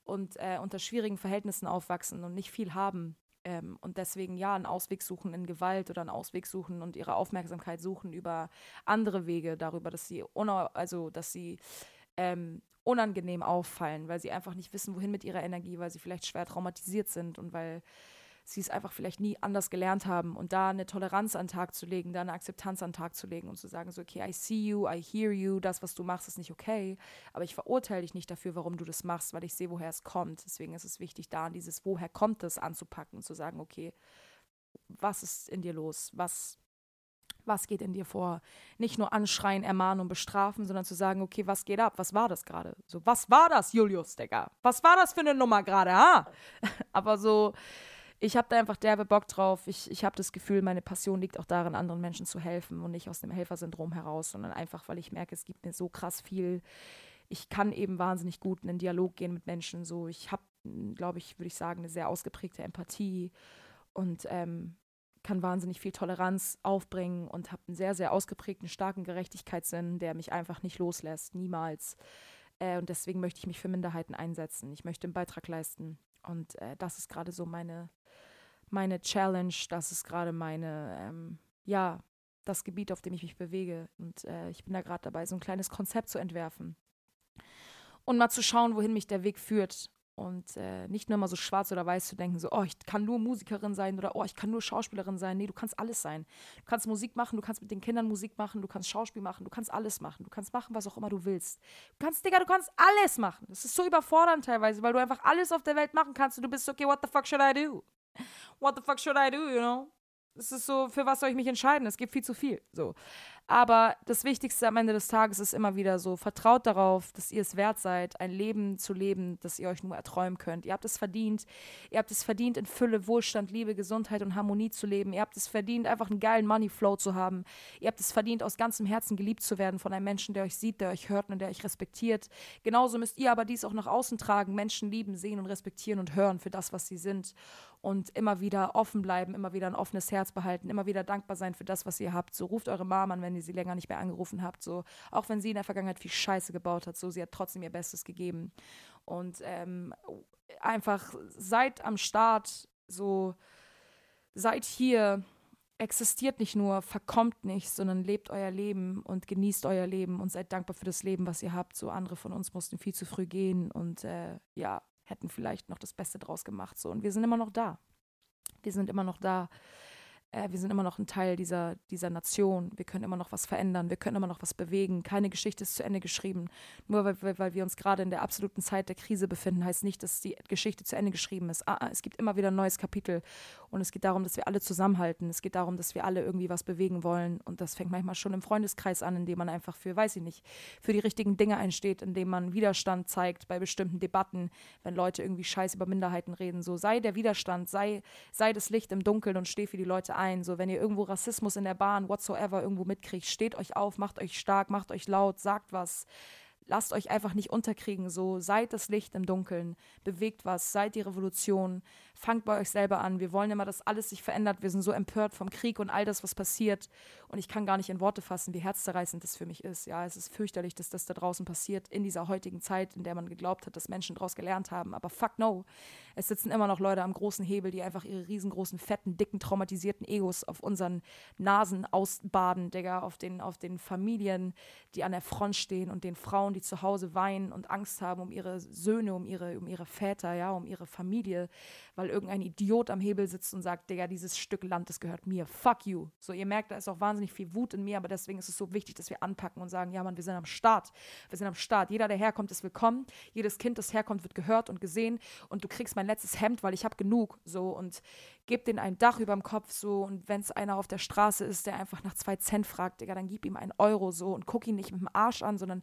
und äh, unter schwierigen Verhältnissen aufwachsen und nicht viel haben. Ähm, und deswegen ja, einen Ausweg suchen in Gewalt oder einen Ausweg suchen und ihre Aufmerksamkeit suchen über andere Wege, darüber, dass sie, also, dass sie ähm, unangenehm auffallen, weil sie einfach nicht wissen, wohin mit ihrer Energie, weil sie vielleicht schwer traumatisiert sind und weil sie es einfach vielleicht nie anders gelernt haben und da eine Toleranz an den Tag zu legen, da eine Akzeptanz an den Tag zu legen und zu sagen, so, okay, I see you, I hear you, das, was du machst, ist nicht okay, aber ich verurteile dich nicht dafür, warum du das machst, weil ich sehe, woher es kommt. Deswegen ist es wichtig, da an dieses Woher kommt es anzupacken und zu sagen, okay, was ist in dir los? Was, was geht in dir vor? Nicht nur anschreien, ermahnen und bestrafen, sondern zu sagen, okay, was geht ab? Was war das gerade? So, was war das, Julius, Digga? Was war das für eine Nummer gerade, ha? Aber so, ich habe da einfach derbe Bock drauf. Ich, ich habe das Gefühl, meine Passion liegt auch darin, anderen Menschen zu helfen und nicht aus dem Helfersyndrom heraus, sondern einfach, weil ich merke, es gibt mir so krass viel. Ich kann eben wahnsinnig gut in den Dialog gehen mit Menschen. So, ich habe, glaube ich, würde ich sagen, eine sehr ausgeprägte Empathie und ähm, kann wahnsinnig viel Toleranz aufbringen und habe einen sehr, sehr ausgeprägten, starken Gerechtigkeitssinn, der mich einfach nicht loslässt, niemals. Äh, und deswegen möchte ich mich für Minderheiten einsetzen. Ich möchte einen Beitrag leisten. Und äh, das ist gerade so meine, meine Challenge, das ist gerade meine, ähm, ja, das Gebiet, auf dem ich mich bewege. Und äh, ich bin da gerade dabei, so ein kleines Konzept zu entwerfen. Und mal zu schauen, wohin mich der Weg führt. Und äh, nicht nur mal so schwarz oder weiß zu denken, so, oh, ich kann nur Musikerin sein oder oh, ich kann nur Schauspielerin sein. Nee, du kannst alles sein. Du kannst Musik machen, du kannst mit den Kindern Musik machen, du kannst Schauspiel machen, du kannst alles machen. Du kannst machen, was auch immer du willst. Du kannst, Digga, du kannst alles machen. Das ist so überfordernd teilweise, weil du einfach alles auf der Welt machen kannst und du bist okay, what the fuck should I do? What the fuck should I do, you know? Es ist so, für was soll ich mich entscheiden? Es gibt viel zu viel. So. Aber das Wichtigste am Ende des Tages ist immer wieder so, vertraut darauf, dass ihr es wert seid, ein Leben zu leben, das ihr euch nur erträumen könnt. Ihr habt es verdient. Ihr habt es verdient, in Fülle, Wohlstand, Liebe, Gesundheit und Harmonie zu leben. Ihr habt es verdient, einfach einen geilen Money-Flow zu haben. Ihr habt es verdient, aus ganzem Herzen geliebt zu werden von einem Menschen, der euch sieht, der euch hört und der euch respektiert. Genauso müsst ihr aber dies auch nach außen tragen, Menschen lieben, sehen und respektieren und hören für das, was sie sind. Und immer wieder offen bleiben, immer wieder ein offenes Herz behalten, immer wieder dankbar sein für das, was ihr habt. So ruft eure Mama an, wenn ihr sie länger nicht mehr angerufen habt. So, auch wenn sie in der Vergangenheit viel Scheiße gebaut hat, so sie hat trotzdem ihr Bestes gegeben. Und ähm, einfach seid am Start, so seid hier, existiert nicht nur, verkommt nicht, sondern lebt euer Leben und genießt euer Leben und seid dankbar für das Leben, was ihr habt. So andere von uns mussten viel zu früh gehen und äh, ja, hätten vielleicht noch das Beste draus gemacht. So. Und wir sind immer noch da. Wir sind immer noch da äh, wir sind immer noch ein Teil dieser, dieser Nation, wir können immer noch was verändern, wir können immer noch was bewegen. Keine Geschichte ist zu Ende geschrieben. Nur weil, weil wir uns gerade in der absoluten Zeit der Krise befinden, heißt nicht, dass die Geschichte zu Ende geschrieben ist. Ah, ah, es gibt immer wieder ein neues Kapitel und es geht darum, dass wir alle zusammenhalten. Es geht darum, dass wir alle irgendwie was bewegen wollen und das fängt manchmal schon im Freundeskreis an, indem man einfach für, weiß ich nicht, für die richtigen Dinge einsteht, indem man Widerstand zeigt bei bestimmten Debatten, wenn Leute irgendwie scheiß über Minderheiten reden. So sei der Widerstand, sei, sei das Licht im Dunkeln und steh für die Leute ein. So, wenn ihr irgendwo Rassismus in der Bahn, whatsoever, irgendwo mitkriegt, steht euch auf, macht euch stark, macht euch laut, sagt was lasst euch einfach nicht unterkriegen. So seid das Licht im Dunkeln, bewegt was, seid die Revolution, fangt bei euch selber an. Wir wollen immer, dass alles sich verändert. Wir sind so empört vom Krieg und all das, was passiert. Und ich kann gar nicht in Worte fassen, wie herzzerreißend das für mich ist. Ja, es ist fürchterlich, dass das da draußen passiert in dieser heutigen Zeit, in der man geglaubt hat, dass Menschen daraus gelernt haben. Aber fuck no. Es sitzen immer noch Leute am großen Hebel, die einfach ihre riesengroßen, fetten, dicken, traumatisierten Egos auf unseren Nasen ausbaden, Digga, auf den, auf den Familien, die an der Front stehen und den Frauen, die zu Hause weinen und Angst haben um ihre Söhne, um ihre, um ihre Väter, ja, um ihre Familie, weil irgendein Idiot am Hebel sitzt und sagt, Digga, dieses Stück Land, das gehört mir. Fuck you. So, ihr merkt, da ist auch wahnsinnig viel Wut in mir, aber deswegen ist es so wichtig, dass wir anpacken und sagen, ja, Mann, wir sind am Start. Wir sind am Start. Jeder, der herkommt, ist willkommen. Jedes Kind, das herkommt, wird gehört und gesehen. Und du kriegst mein letztes Hemd, weil ich habe genug. So, und gib denen ein Dach über dem Kopf so. Und wenn es einer auf der Straße ist, der einfach nach zwei Cent fragt, Digga, dann gib ihm einen Euro so und guck ihn nicht mit dem Arsch an, sondern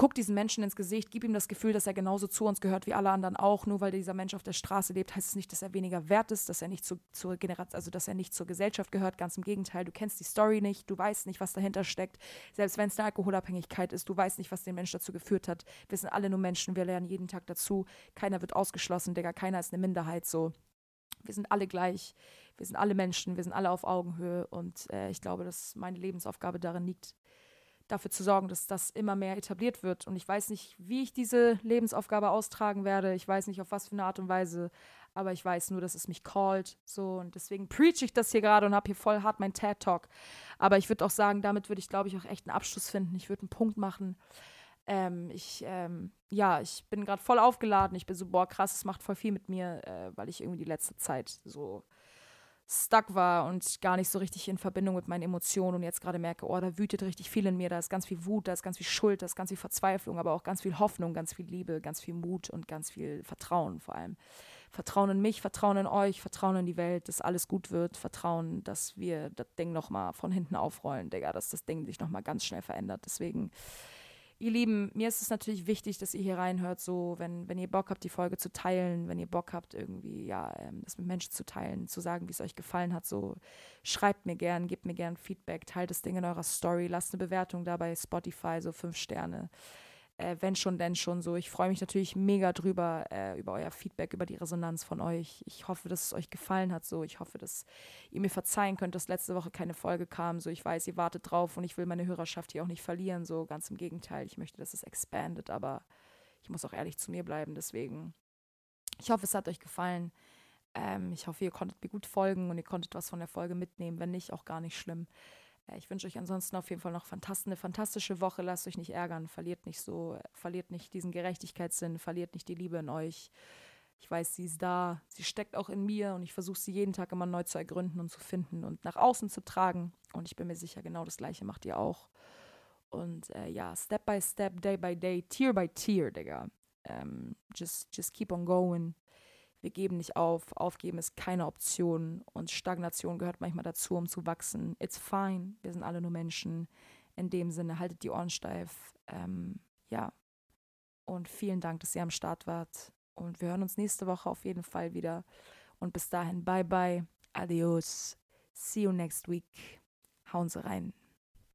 guck diesen Menschen ins Gesicht, gib ihm das Gefühl, dass er genauso zu uns gehört wie alle anderen auch. Nur weil dieser Mensch auf der Straße lebt, heißt es nicht, dass er weniger wert ist, dass er nicht zu, zur Generation, also dass er nicht zur Gesellschaft gehört. Ganz im Gegenteil, du kennst die Story nicht, du weißt nicht, was dahinter steckt. Selbst wenn es eine Alkoholabhängigkeit ist, du weißt nicht, was den Mensch dazu geführt hat. Wir sind alle nur Menschen, wir lernen jeden Tag dazu. Keiner wird ausgeschlossen, Digga, keiner ist eine Minderheit so. Wir sind alle gleich, wir sind alle Menschen, wir sind alle auf Augenhöhe und äh, ich glaube, dass meine Lebensaufgabe darin liegt, dafür zu sorgen, dass das immer mehr etabliert wird. Und ich weiß nicht, wie ich diese Lebensaufgabe austragen werde. Ich weiß nicht, auf was für eine Art und Weise. Aber ich weiß nur, dass es mich callt. So, und deswegen preach ich das hier gerade und habe hier voll hart mein TED-Talk. Aber ich würde auch sagen, damit würde ich, glaube ich, auch echt einen Abschluss finden. Ich würde einen Punkt machen. Ähm, ich, ähm, ja, ich bin gerade voll aufgeladen. Ich bin so, boah, krass, es macht voll viel mit mir, äh, weil ich irgendwie die letzte Zeit so stuck war und gar nicht so richtig in Verbindung mit meinen Emotionen und jetzt gerade merke, oh, da wütet richtig viel in mir, da ist ganz viel Wut, da ist ganz viel Schuld, da ist ganz viel Verzweiflung, aber auch ganz viel Hoffnung, ganz viel Liebe, ganz viel Mut und ganz viel Vertrauen vor allem. Vertrauen in mich, Vertrauen in euch, Vertrauen in die Welt, dass alles gut wird, Vertrauen, dass wir das Ding nochmal von hinten aufrollen, Digga, dass das Ding sich nochmal ganz schnell verändert. Deswegen Ihr Lieben, mir ist es natürlich wichtig, dass ihr hier reinhört, so, wenn, wenn ihr Bock habt, die Folge zu teilen, wenn ihr Bock habt, irgendwie, ja, ähm, das mit Menschen zu teilen, zu sagen, wie es euch gefallen hat, so, schreibt mir gern, gebt mir gern Feedback, teilt das Ding in eurer Story, lasst eine Bewertung da bei Spotify, so fünf Sterne äh, wenn schon, denn schon so. Ich freue mich natürlich mega drüber, äh, über euer Feedback, über die Resonanz von euch. Ich hoffe, dass es euch gefallen hat so. Ich hoffe, dass ihr mir verzeihen könnt, dass letzte Woche keine Folge kam. So, ich weiß, ihr wartet drauf und ich will meine Hörerschaft hier auch nicht verlieren. So, ganz im Gegenteil. Ich möchte, dass es expandet, aber ich muss auch ehrlich zu mir bleiben. Deswegen, ich hoffe, es hat euch gefallen. Ähm, ich hoffe, ihr konntet mir gut folgen und ihr konntet was von der Folge mitnehmen. Wenn nicht, auch gar nicht schlimm. Ich wünsche euch ansonsten auf jeden Fall noch eine fantastische Woche. Lasst euch nicht ärgern, verliert nicht so, verliert nicht diesen Gerechtigkeitssinn, verliert nicht die Liebe in euch. Ich weiß, sie ist da, sie steckt auch in mir und ich versuche sie jeden Tag immer neu zu ergründen und zu finden und nach außen zu tragen. Und ich bin mir sicher, genau das Gleiche macht ihr auch. Und äh, ja, Step by Step, Day by Day, Tier by Tier, Digga. Ähm, just, just keep on going. Wir geben nicht auf. Aufgeben ist keine Option. Und Stagnation gehört manchmal dazu, um zu wachsen. It's fine. Wir sind alle nur Menschen. In dem Sinne, haltet die Ohren steif. Ähm, ja. Und vielen Dank, dass ihr am Start wart. Und wir hören uns nächste Woche auf jeden Fall wieder. Und bis dahin, bye bye. Adios. See you next week. Hauen Sie rein.